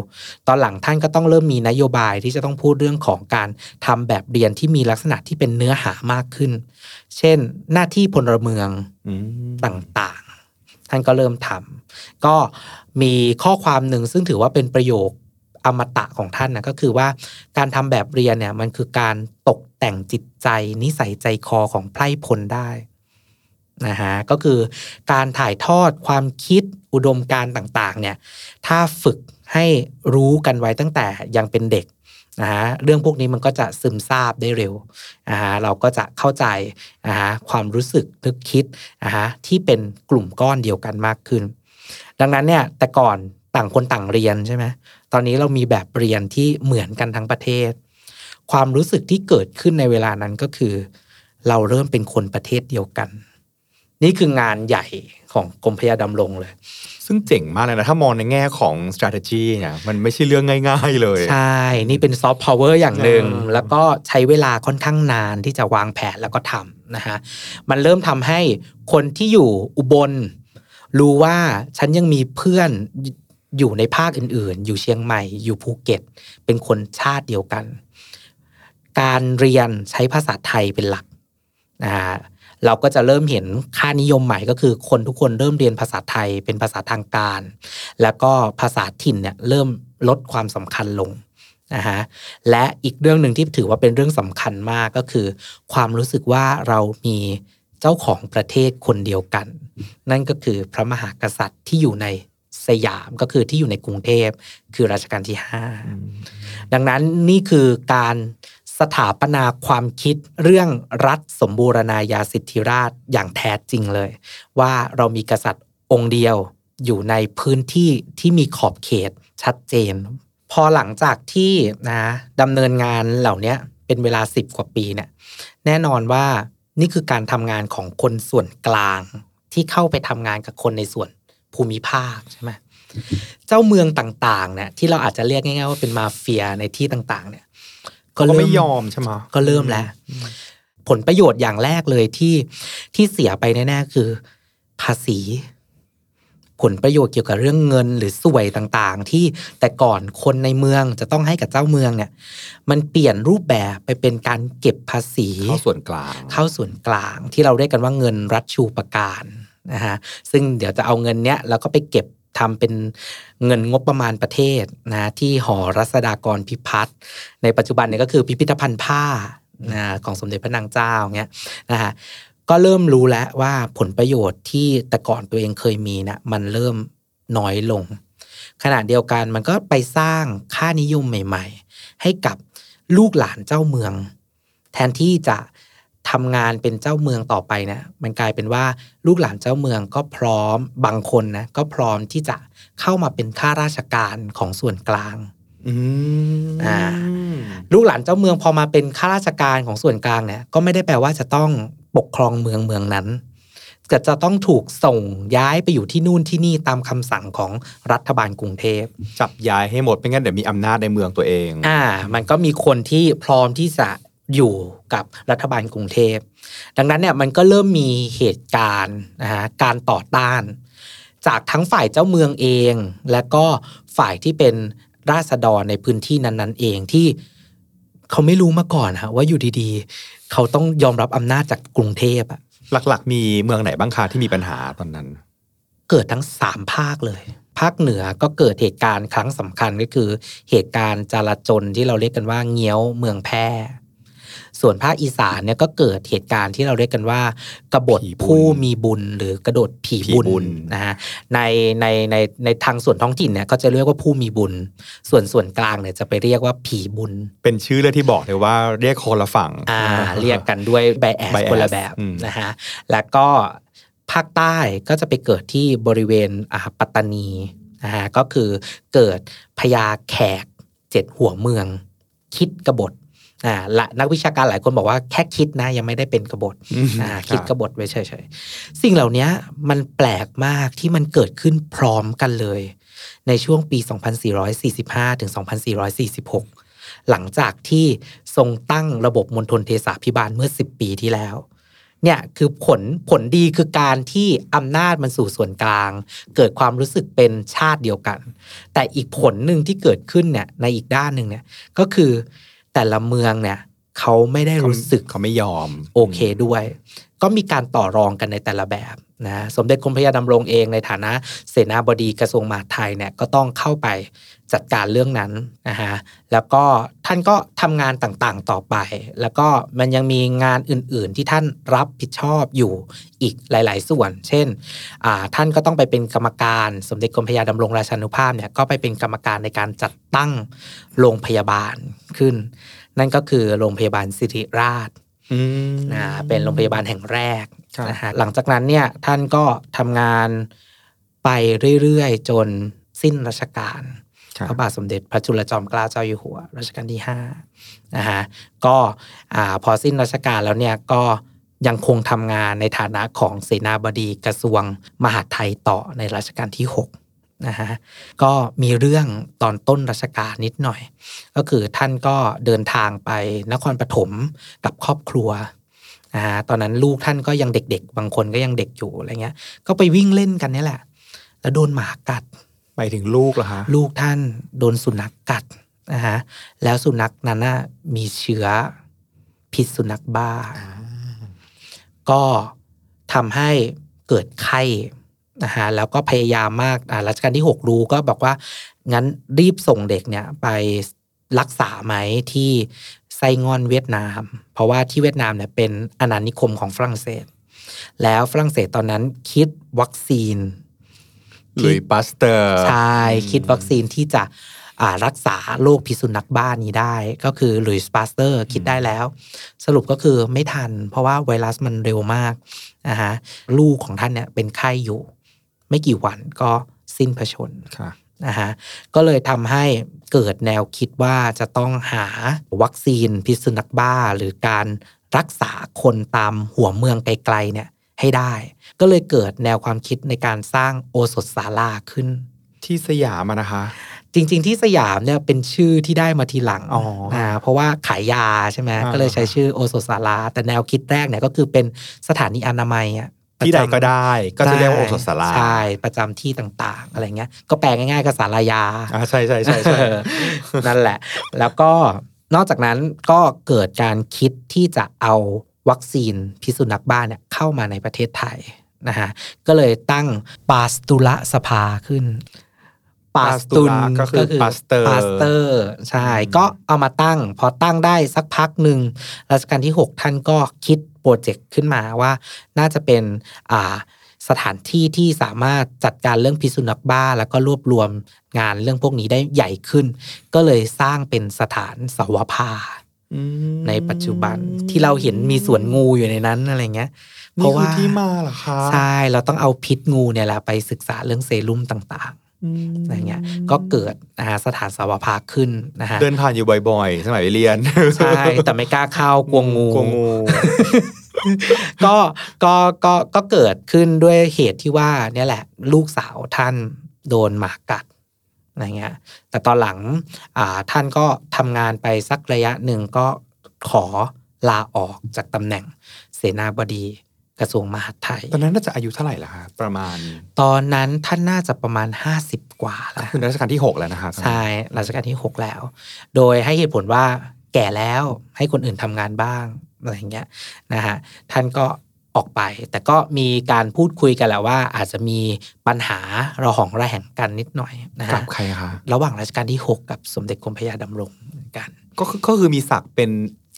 ตอนหลังท่านก็ต้องเริ่มมีนโยบายที่จะต้องพูดเรื่องของการทำแบบเรียนที่มีลักษณะที่เป็นเนื้อหามากขึ้น เช่น หน้าที่พลเมืองต่างๆ ท่านก็เริ่มทำก็มีข้อความหนึ่งซึ่งถือว่าเป็นประโยคอมตะของท่านนะก็คือว่าการทำแบบเรียนเนี่ยมันคือการตก แต่งจิตใจนิสัยใจคอของไพร่พลได้นะฮะก็คือการถ่ายทอดความคิดอุดมการต่างๆเนี่ยถ้าฝึกให้รู้กันไว้ตั้งแต่ยังเป็นเด็กนะฮะเรื่องพวกนี้มันก็จะซึมซาบได้เร็วนะฮะเราก็จะเข้าใจนะฮะความรู้สึกนึกคิดนะฮะที่เป็นกลุ่มก้อนเดียวกันมากขึ้น ดังนั้นเนี่ยแต่ก่อนต่างคนต่างเรียนใช่ไหมตอนนี้เรามีแบบเรียนที่เหมือนกันทั้งประเทศ ความรู้สึกที่เกิดขึ้นในเวลานั้นก็คือ เราเริ่มเป็นคนประเทศเดียวกัน นี่คืองานใหญ่ของกรมพระยาดำรงเลย ซึ่งเจ๋งมากเลยนะ ถ้ามองในแง่ของ strategy เนี่ยมันไม่ใช่เรื่องง่าย ๆ เลย ใช่ นี่เป็นซอฟต์พาวเวอร์อย่างหนึ่งเออแล้วก็ใช้เวลาค่อนข้างนานที่จะวางแผนแล้วก็ทำนะฮะมันเริ่มทำให้คนที่อยู่อุบล รู้ว่าฉันยังมีเพื่อนอยู่ในภาคอื่น ๆ อยู่เชียงใหม่ อยู่ภูเก็ต เป็นคนชาติเดียวกัน การเรียนใช้ภาษาไทยเป็นหลักนะฮะเราก็จะเริ่มเห็นค่านิยมใหม่ก็คือคนทุกคนเริ่มเรียนภาษาไทยเป็นภาษาทางการ แล้วก็ภาษาถิ่นเนี่ยเริ่มลดความสำคัญลงนะฮะและอีกเรื่องหนึ่งที่ถือว่าเป็นเรื่องสำคัญมากก็คือ ความรู้สึกว่าเรามีเจ้าของประเทศคนเดียวกัน นั่นก็คือพระมหากษัตริย์ที่อยู่ในสยามก็คือที่อยู่ในกรุงเทพคือรัชกาลที่ 5 ดังนั้นนี่คือการ สถาปนาความคิดเรื่องรัฐสมบูรณาญาสิทธิราชอย่างแท้จริงเลย ว่าเรามีกษัตริย์องค์เดียวอยู่ในพื้นที่ที่มีขอบเขตชัดเจน พอหลังจากที่นะดำเนินงานเหล่านี้เป็นเวลา 10 กว่าปีเนี่ยแน่นอนว่านี่คือการทำงานของคนส่วนกลางที่เข้าไปทำงานกับคนในส่วนภูมิภาคใช่ไหมเจ้าเมืองต่างๆเนี่ยที่เราอาจจะเรียกง่ายๆว่าเป็นมาเฟียในที่ต่างๆเนี่ย ก็ไม่ยอมใช่ไหมก็เริ่มแล้วผลประโยชน์อย่างแรกเลยที่ที่เสียไปแน่ๆคือ ภาษี ผลประโยชน์เกี่ยวกับเรื่องเงินหรือสวยต่างๆ ที่แต่ก่อนคนในเมืองจะต้องให้กับเจ้าเมืองเนี่ย มันเปลี่ยนรูปแบบไปเป็นการเก็บภาษีเข้าส่วนกลาง เข้าส่วนกลางที่เราเรียกกันว่าเงินรัฐชูประการนะฮะซึ่งเดี๋ยวจะเอาเงินเนี้ยแล้วก็ไปเก็บ ทำเป็นเงินงบประมาณประเทศนะที่หอรัศดากรพิพัฒน์ในปัจจุบันเนี่ยก็คือพิพิธภัณฑ์ผ้านะของสมเด็จพระนางเจ้าเงี้ยนะฮะก็เริ่มรู้แล้วว่าผลประโยชน์ที่แต่ก่อนตัวเองเคยมีนะมันเริ่มน้อยลง ขณะเดียวกันมันก็ไปสร้างค่านิยมใหม่ ๆ ให้กับลูกหลานเจ้าเมือง แทนที่จะ ทำงานเป็นเจ้าเมืองต่อไปนะมันกลายเป็นว่าลูกหลานเจ้าเมืองก็พร้อมบางคนนะก็พร้อมที่จะเข้ามาเป็นข้าราชการของส่วนกลางอืมอ่าลูกหลานเจ้าเมืองพอมาเป็นข้าราชการของส่วนกลางเนี่ยก็ไม่ได้แปลว่าจะต้องปกครองเมืองเมืองนั้นก็จะต้องถูกส่งย้ายไปอยู่ที่นู่นที่นี่ตามคำสั่งของรัฐบาลกรุงเทพจับย้ายให้หมดไม่งั้นเดี๋ยวมีอำนาจในเมืองตัวเอง อ่า มันก็มีคนที่พร้อมที่จะ อยู่กับรัฐบาลกรุงเทพ ดังนั้นเนี่ยมันก็เริ่มมีเหตุการณ์นะฮะการต่อต้าน จากทั้งฝ่ายเจ้าเมืองเอง และก็ฝ่ายที่เป็นราษฎรในพื้นที่นั้นๆ เองที่เขาไม่รู้มาก่อนฮะว่าอยู่ดีๆ เขาต้องยอมรับอำนาจจากกรุงเทพอะหลักๆ มีเมืองไหนบ้างคะที่มีปัญหาตอนนั้น เกิดทั้งสามภาคเลยภาคเหนือก็เกิดเหตุการณ์ครั้งสำคัญก็คือ เหตุการณ์จลาจลที่เราเรียกกันว่าเงี้ยวเมืองแพร่ ส่วนภาคอีสานเนี่ยก็เกิดเหตุการณ์ที่เราเรียกกันว่ากบฏผีบุญผู้มีบุญหรือกระโดดผีผีบุญบุญนะฮะในในในในทางส่วนท้องถิ่นเนี่ยก็จะเรียกว่าผู้มีบุญ ส่วนส่วนกลางเนี่ยจะไปเรียกว่าผีบุญ เป็นชื่อเลยที่บอกเลยว่าเรียกคนละฝั่งอ่าเรียกกันด้วยไบแอส bias คนละแบบอืมนะฮะแล้วก็ภาคใต้ก็จะไปเกิดที่บริเวณอ่าปัตตานีนะฮะก็คือเกิดพญาแขกเจ็ดหัวเมือง คิดกบฏ อ่าละนักวิชาการหลายคนบอกว่าแค่คิดนะ ยังไม่ได้เป็นกบฏอืมอ่าค่ะคิดกบฏไว้เฉยๆสิ่งเหล่านี้มันแปลกมากที่มันเกิดขึ้นพร้อมกันเลย ในช่วงปี 2445 ถึง 2446 หลังจากที่ทรงตั้งระบบมณฑลเทศาพิบาลเมื่อ 10 ปีที่แล้วเนี่ยคือผลผลดีคือการที่อำนาจมันสู่ส่วนกลาง เกิดความรู้สึกเป็นชาติเดียวกัน แต่อีกผลหนึ่งที่เกิดขึ้นเนี่ยในอีกด้านหนึ่งเนี่ยก็คือ แต่ละเมืองเนี่ยเขาไม่ได้รู้สึกเขาไม่ยอม โอเคด้วย ก็มีการต่อรองกันในแต่ละแบบ นะสมเด็จกรมพระยาดำรงเองในฐานะเสนาบดีกระทรวงมหาดไทยเนี่ยก็ต้องเข้าไปจัดการเรื่องนั้นนะฮะแล้วก็ท่านก็ทำงานต่างๆต่อไป แล้วก็มันยังมีงานอื่นๆที่ท่านรับผิดชอบอยู่อีกหลาย ๆ ส่วน เช่นอ่าท่านก็ต้องไปเป็นกรรมการสมเด็จกรมพระยาดำรงราชานุภาพเนี่ยก็ไปเป็นกรรมการในการจัดตั้งโรงพยาบาลขึ้น นั่นก็คือโรงพยาบาลสิริราชอืมนะเป็นโรงพยาบาลแห่งแรกครับ นะฮะหลังจากนั้นเนี่ยท่านก็ทำงานไปเรื่อยๆ จนสิ้นรัชกาลครับพระบาทสมเด็จพระจุลจอมเกล้าเจ้าอยู่หัวรัชกาลที่ห้านะฮะก็อ่าพอสิ้นรัชกาลแล้วเนี่ยก็ยังคงทำงานในฐานะของเสนาบดีกระทรวงมหาดไทยต่อในรัชกาลที่หกนะฮะก็มีเรื่องตอนต้นรัชกาลนิดหน่อย ก็คือท่านก็เดินทางไปนครปฐมกับครอบครัว นะฮะตอนนั้นลูกท่านก็ยังเด็ก ๆ บางคนก็ยังเด็กอยู่อะไรเงี้ย ก็ไปวิ่งเล่นกันเนี่ยแหละ แล้วโดนหมากัดไปถึงลูกเหรอคะลูกท่านโดนสุนัขกกัดนะฮะแล้วสุนัขนั้นน่ะมีเชื้อพิษสุนัขบ้า ก็ทำให้เกิดไข้นะฮะแล้วก็พยายามมากอ่ารัชกาลที่ 6 รู้ก็บอกว่า งั้นรีบส่งเด็กเนี่ยไปรักษาไหมที่ ไส้งอนเวียดนาม เพราะว่าที่เวียดนามเนี่ยเป็นอาณานิคมของฝรั่งเศส แล้วฝรั่งเศสตอนนั้นคิดวัคซีนหลุยส์ปัสเตอร์ ใช่ คิดวัคซีนที่จะอ่ารักษาโรคพิษสุนัขบ้านี้ได้ ก็คือลุยส์ปาสเตอร์คิดได้แล้ว สรุปก็คือไม่ทัน เพราะว่าไวรัสมันเร็วมากนะฮะลูกของท่านเนี่ยเป็นไข้อยู่ ไม่กี่วันก็สิ้นพระชนม์ค่ะ นะฮะก็เลยทำให้เกิดแนวคิดว่าจะต้องหาวัคซีนพิษสุนัขบ้า หรือการรักษาคนตามหัวเมืองไกลๆเนี่ยให้ได้ ก็เลยเกิดแนวความคิดในการสร้างโอสถศาลาขึ้น ที่สยามอะนะคะ จริงๆที่สยามเนี่ยเป็นชื่อที่ได้มาทีหลังอ๋ออ่าเพราะว่าขายยาใช่ไหมอ่าก็เลยใช้ชื่อโอสถศาลา แต่แนวคิดแรกเนี่ยก็คือเป็นสถานีอนามัยอะ ที่ใดประจำก็ได้ ก็จะเรียกว่าโอสถศาลาใช่ประจำที่ต่าง ๆ อะไรเงี้ย ก็แปลง่ายๆก็ศาลายาอ่าใช่ใช่ใช่ใช่นั่นแหละ แล้วก็นอกจากนั้นก็เกิดการคิดที่จะเอาวัคซีนพิษสุนัขบ้าเนี่ยเข้ามาในประเทศไทยนะฮะก็เลยตั้งปาสตุรสภาขึ้นปาสตุรก็คือปาสเตอร์ปาสเตอร์ใช่ก็เอามาตั้ง พอตั้งได้สักพักหนึ่งรัชกาลที่ 6 ท่านก็คิด project ขึ้นมาว่าน่าจะเป็นอ่าสถานที่ที่สามารถจัดการเรื่องพิษสุนัขบ้า แล้วก็รวบรวมงานเรื่องพวกนี้ได้ใหญ่ขึ้น ก็เลยสร้างเป็นสถานสาวภาอืมในปัจจุบันที่เราเห็นมีสวนงูอยู่ในนั้นอะไรเงี้ย เพนี่ราะคือว่าที่มาเหรอคะใช่เราต้องเอาพิษงูเนี่ยแหละไปศึกษาเรื่องเซรุ่มต่าง อืมๆอะไรเงี้ยก็เกิดนะฮะสถานสาวภาขึ้นนะฮะเดินผ่านอยู่บ่อยๆ สมัยเรียน ใช่ แต่ไม่กล้าเข้ากลัวงูกลัวงูก็ก็ก็ก็เกิดขึ้นด้วยเหตุที่ว่าเนี่ยแหละ ลูกสาวท่านโดนหมากัดอะไรเงี้ยแต่ตอนหลังอ่าท่านก็ทำงานไปสักระยะหนึ่งก็ขอลาออกจากตำแหน่งเสนาบดี กระทรวงมหาดไทย ตอนนั้นน่าจะอายุเท่าไหร่ล่ะคะประมาณ ตอนนั้นท่านน่าจะประมาณ 50 กว่าแล้วคือรัชกาลที่ 6 แล้วนะคะใช่รัชกาลที่ 6 แล้ว โดยให้เหตุผลว่าแก่แล้วให้คนอื่นทำงานบ้างอะไรเงี้ยนะฮะท่านก็ออกไป แต่ก็มีการพูดคุยกันแหละว่า อาจจะมีปัญหาระหองระแหงกันนิดหน่อยนะกัฮะบใครคะระหว่างรัชกาลที่ 6 กับสมเด็จกรมพระยาดำรงเหมือนกันก็คือก็คือมีศักดิ์เป็น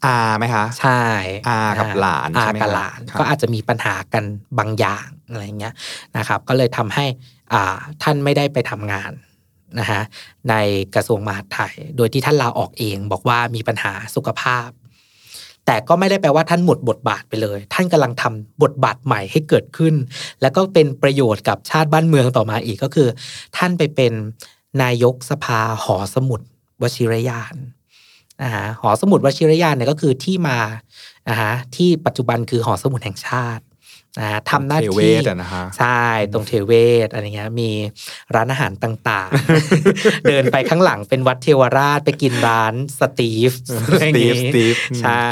อาไหมคะ ใช่อากับหลานอาใช่ไหมกับครับหลานครับก็อาจจะมีปัญหากันบางอย่างอะไรเงี้ยนะครับ ก็เลยทำให้อ่าท่านไม่ได้ไปทำงานนะฮะในกระทรวงมหาดไทย โดยที่ท่านลาออกเองบอกว่ามีปัญหาสุขภาพ แต่ก็ไม่ได้แปลว่าท่านหมดบทบาทไปเลย ท่านกำลังทำบทบาทใหม่ให้เกิดขึ้น แล้วก็เป็นประโยชน์กับชาติบ้านเมืองต่อมาอีกก็คือ ท่านไปเป็นนายกสภาหอสมุดวชิรยาน นะฮะหอสมุดวชิรยานเนี่ยก็คือที่มานะฮะที่ปัจจุบันคือหอสมุดแห่งชาตินะฮะทำหน้าเทเวที่ศอะนะคะใช่ตรงเทเวศอะไรเงี้ยมีร้านอาหารต่างๆ เดินไปข้างหลังเป็นวัดเทวราชไปกินร้านสตีฟอะไรอย่างงี้สตีฟใช่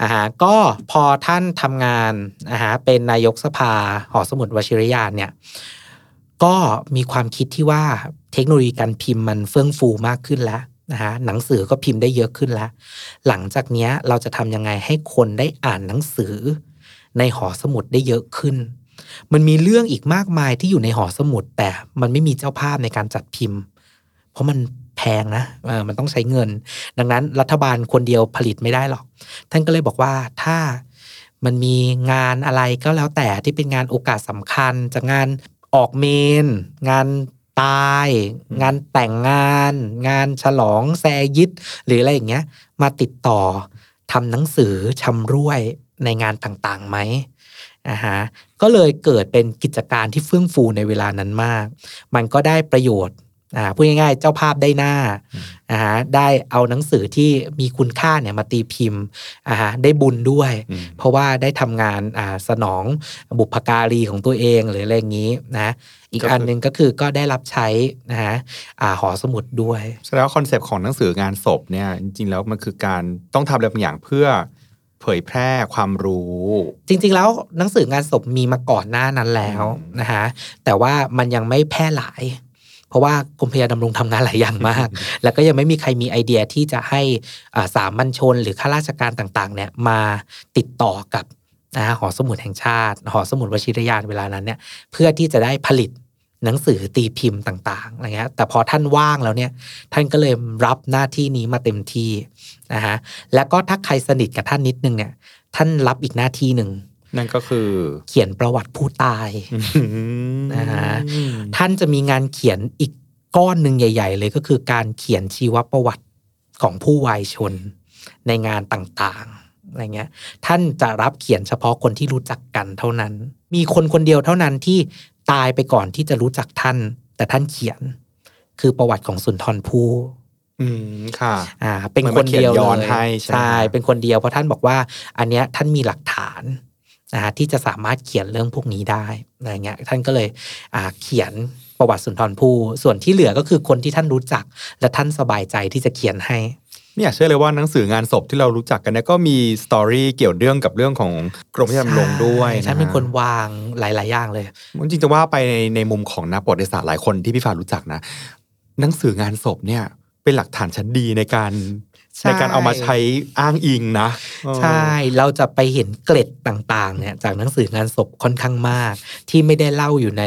อ่าฮะก็พอท่านทำงานอ่าฮะเป็นนายกสภาหอสมุดวชิรยานเนี่ยก็มีความคิดที่ว่าเทคโนโลยีการพิมพ์มันเฟื่องฟูมากขึ้นแล้ว นะฮะหนังสือก็พิมพ์ได้เยอะขึ้นแล้ว หลังจากนี้เราจะทำยังไงให้คนได้อ่านหนังสือ ในหอสมุดได้เยอะขึ้น มันมีเรื่องอีกมากมายที่อยู่ในหอสมุด แต่มันไม่มีเจ้าภาพในการจัดพิมพ์ เพราะมันแพงนะมันต้องใช้เงิน ดังนั้นรัฐบาลคนเดียวผลิตไม่ได้หรอก ท่านก็เลยบอกว่าถ้ามันมีงานอะไรก็แล้วแต่ที่เป็นงานโอกาสสำคัญจากงานออกเมน งาน ตาย งานแต่งงาน งานฉลองแซยิดหรืออะไรอย่างเงี้ย มาติดต่อทำหนังสือชำร่วยในงานต่างๆไหมนะฮะก็เลยเกิดเป็นกิจการที่เฟื่องฟูในเวลานั้นมาก มันก็ได้ประโยชน์ อ่าพูดง่ายๆ เจ้าภาพได้หน้าอ่าฮะได้เอาหนังสือที่มีคุณค่าเนี่ยมาตีพิมพ์อ่าฮะได้บุญด้วยอืมเพราะว่าได้ทำงานอ่าสนองบุพการีของตัวเองหรืออะไรอย่างนี้นะอีกก็คืออัอันหนึ่งก็คือก็ได้รับใช้นะฮะอ่าหอสมุดด้วยแสดงว่า concept ของหนังสืองานศพเนี่ยจริงๆแล้วมันคือการต้องทำอะไรบางอย่างเพื่อเผยแพร่ความรู้ จริง ๆ แล้วหนังสืองานศพมีมาก่อนหน้านั้นแล้วอืมนะฮะแต่ว่ามันยังไม่แพร่หลาย เพราะว่ากรมพระยาดำรงทำงานหลายอย่างมาก แล้วก็ยังไม่มีใครมีไอเดียที่จะให้อ่าสามัญชนหรือข้าราชการต่างๆเนี่ยมาติดต่อกับนะฮะหอสมุดแห่งชาติ หอสมุดวชิรยานเวลานั้นเนี่ยเพื่อที่จะได้ผลิตหนังสือตีพิมพ์ต่างๆอะไรเงี้ยแต่พอท่านว่างแล้วเนี่ยท่านก็เลยรับหน้าที่นี้มาเต็มที่นะฮะแล้วก็ถ้าใครสนิทกับท่านนิดนึงเนี่ยท่านรับอีกหน้าที่หนึ่ง นั่นก็คือ เขียนประวัติผู้ตายนะฮะท่านจะมีงานเขียนอีกก้อนหนึ่งใหญ่ ๆ เลยก็คือการเขียนชีวประวัติของผู้วายชนในงานต่างๆอะไรเงี้ย ท่านจะรับเขียนเฉพาะคนที่รู้จักกันเท่านั้น มีคนคนเดียวเท่านั้นที่ตายไปก่อนที่จะรู้จักท่าน แต่ท่านเขียน คือประวัติของสุนทรภู่อืมค่ะ อ่า เป็นเหมือนคนเดียวมาเขียนย้อนเลยให้ใช่ไหมเป็นคนเดียวเพราะท่านบอกว่า อันเนี้ยท่านมีหลักฐาน นะฮะที่จะสามารถเขียนเรื่องพวกนี้ได้อะไรเงี้ยท่านก็เลยอ่าเขียนประวัติสุนทรภู่ส่วนที่เหลือก็คือคนที่ท่านรู้จัก และท่านสบายใจที่จะเขียนให้ไม่อยากเชื่อเลยว่าหนังสืองานศพที่เรารู้จักกันเนี่ยก็มีสตอรี่เกี่ยวเรื่องกับเรื่องของกรมพระยาดำรงด้วยใช่ท่านเป็นคนวางหลาย ๆ อย่างเลยจริงๆจะว่าไปในในมุมของนักประวัติศาสตร์หลายคนที่พี่ฟ้ารู้จักนะ หนังสืองานศพเนี่ยเป็นหลักฐานชั้นดีในการ ใช่ในการเอามาใช้อ้างอิงนะเออใช่ เราจะไปเห็นเกร็ดต่างๆเนี่ยจากหนังสืองานศพค่อนข้างมาก ที่ไม่ได้เล่าอยู่ใน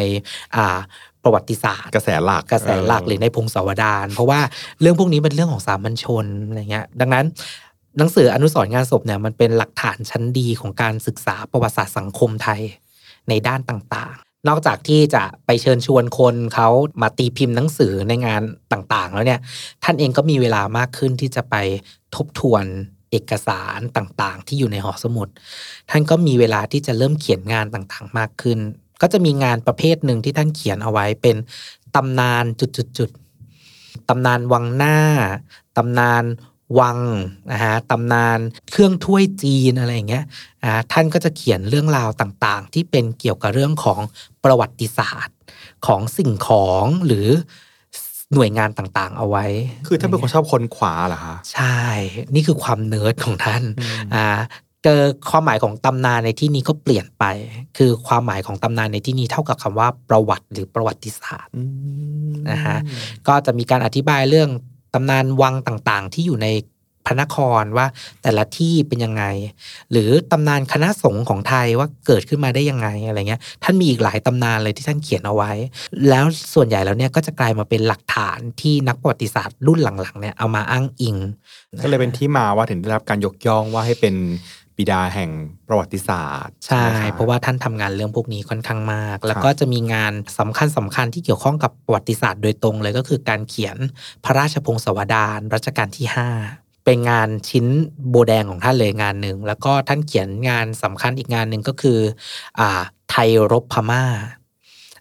อ่าประวัติศาสตร์ กระแสหลักกระแสหลักหรือในพงศาวดารเพราะว่าเรื่องพวกนี้เป็นเรื่องของสามัญชนอะไรเงี้ยดังนั้นหนังสืออนุสรณ์งานศพเนี่ยมันเป็นหลักฐานชั้นดีของการศึกษาประวัติศาสตร์สังคมไทยในด้านต่างๆ นอกจากที่จะไปเชิญชวนคนเขามาตีพิมพ์หนังสือในงานต่างๆ แล้วเนี่ย ท่านเองก็มีเวลามากขึ้นที่จะไปทบทวนเอกสารต่างๆ ที่อยู่ในหอสมุด ท่านก็มีเวลาที่จะเริ่มเขียนงานต่างๆ มากขึ้น ก็จะมีงานประเภทหนึ่งที่ท่านเขียนเอาไว้เป็นตำนานจุดๆๆตำนานวังหน้า ตำนาน วังนะฮะตำนานเครื่องถ้วยจีนอะไรอย่างเงี้ยอ่าท่านก็จะเขียนเรื่องราวต่างๆ ที่เป็นเกี่ยวกับเรื่องของประวัติศาสตร์ของสิ่งของหรือหน่วยงานต่างๆ เอาไว้ คือถ้าเป็นคนชอบคนขวาเหรอคะใช่ นี่คือความเนิร์ดของท่านอืมอ่าเจอความหมายของตำนานในที่นี้ก็เปลี่ยนไป คือความหมายของตำนานในที่นี้เท่ากับคำว่าประวัติหรือประวัติศาสตร์อืมนะฮะก็จะมีการอธิบายเรื่อง ตำนานวังต่างๆ ที่อยู่ในพระนครว่าแต่ละที่เป็นยังไง หรือตำนานคณะสงฆ์ของไทยว่าเกิดขึ้นมาได้ยังไงอะไรเงี้ย ท่านมีอีกหลายตำนานเลยที่ท่านเขียนเอาไว้ แล้วส่วนใหญ่แล้วเนี่ยก็จะกลายมาเป็นหลักฐานที่นักประวัติศาสตร์รุ่นหลังๆเนี่ยเอามาอ้างอิง ก็เลยเป็นที่มาว่าถึงได้รับการยกย่องว่าให้เป็น บิดาแห่งประวัติศาสตร์ ใช่ไหมคบเพราะว่าท่านทำงานเรื่องพวกนี้ค่อนข้างมาก แล้วก็จะมีงานสำคัญสคัญๆที่เกี่ยวข้องกับประวัติศาสตร์โดยตรงเลยก็คือการเขียนพระราชพงศาวดารรัชกาลที่ 5 เป็นงานชิ้นโบแดงของท่านเลยงานหนึ่ง แล้วก็ท่านเขียนงานสำคัญอีกงานหนึ่งก็คืออ่าไทยรบพม่า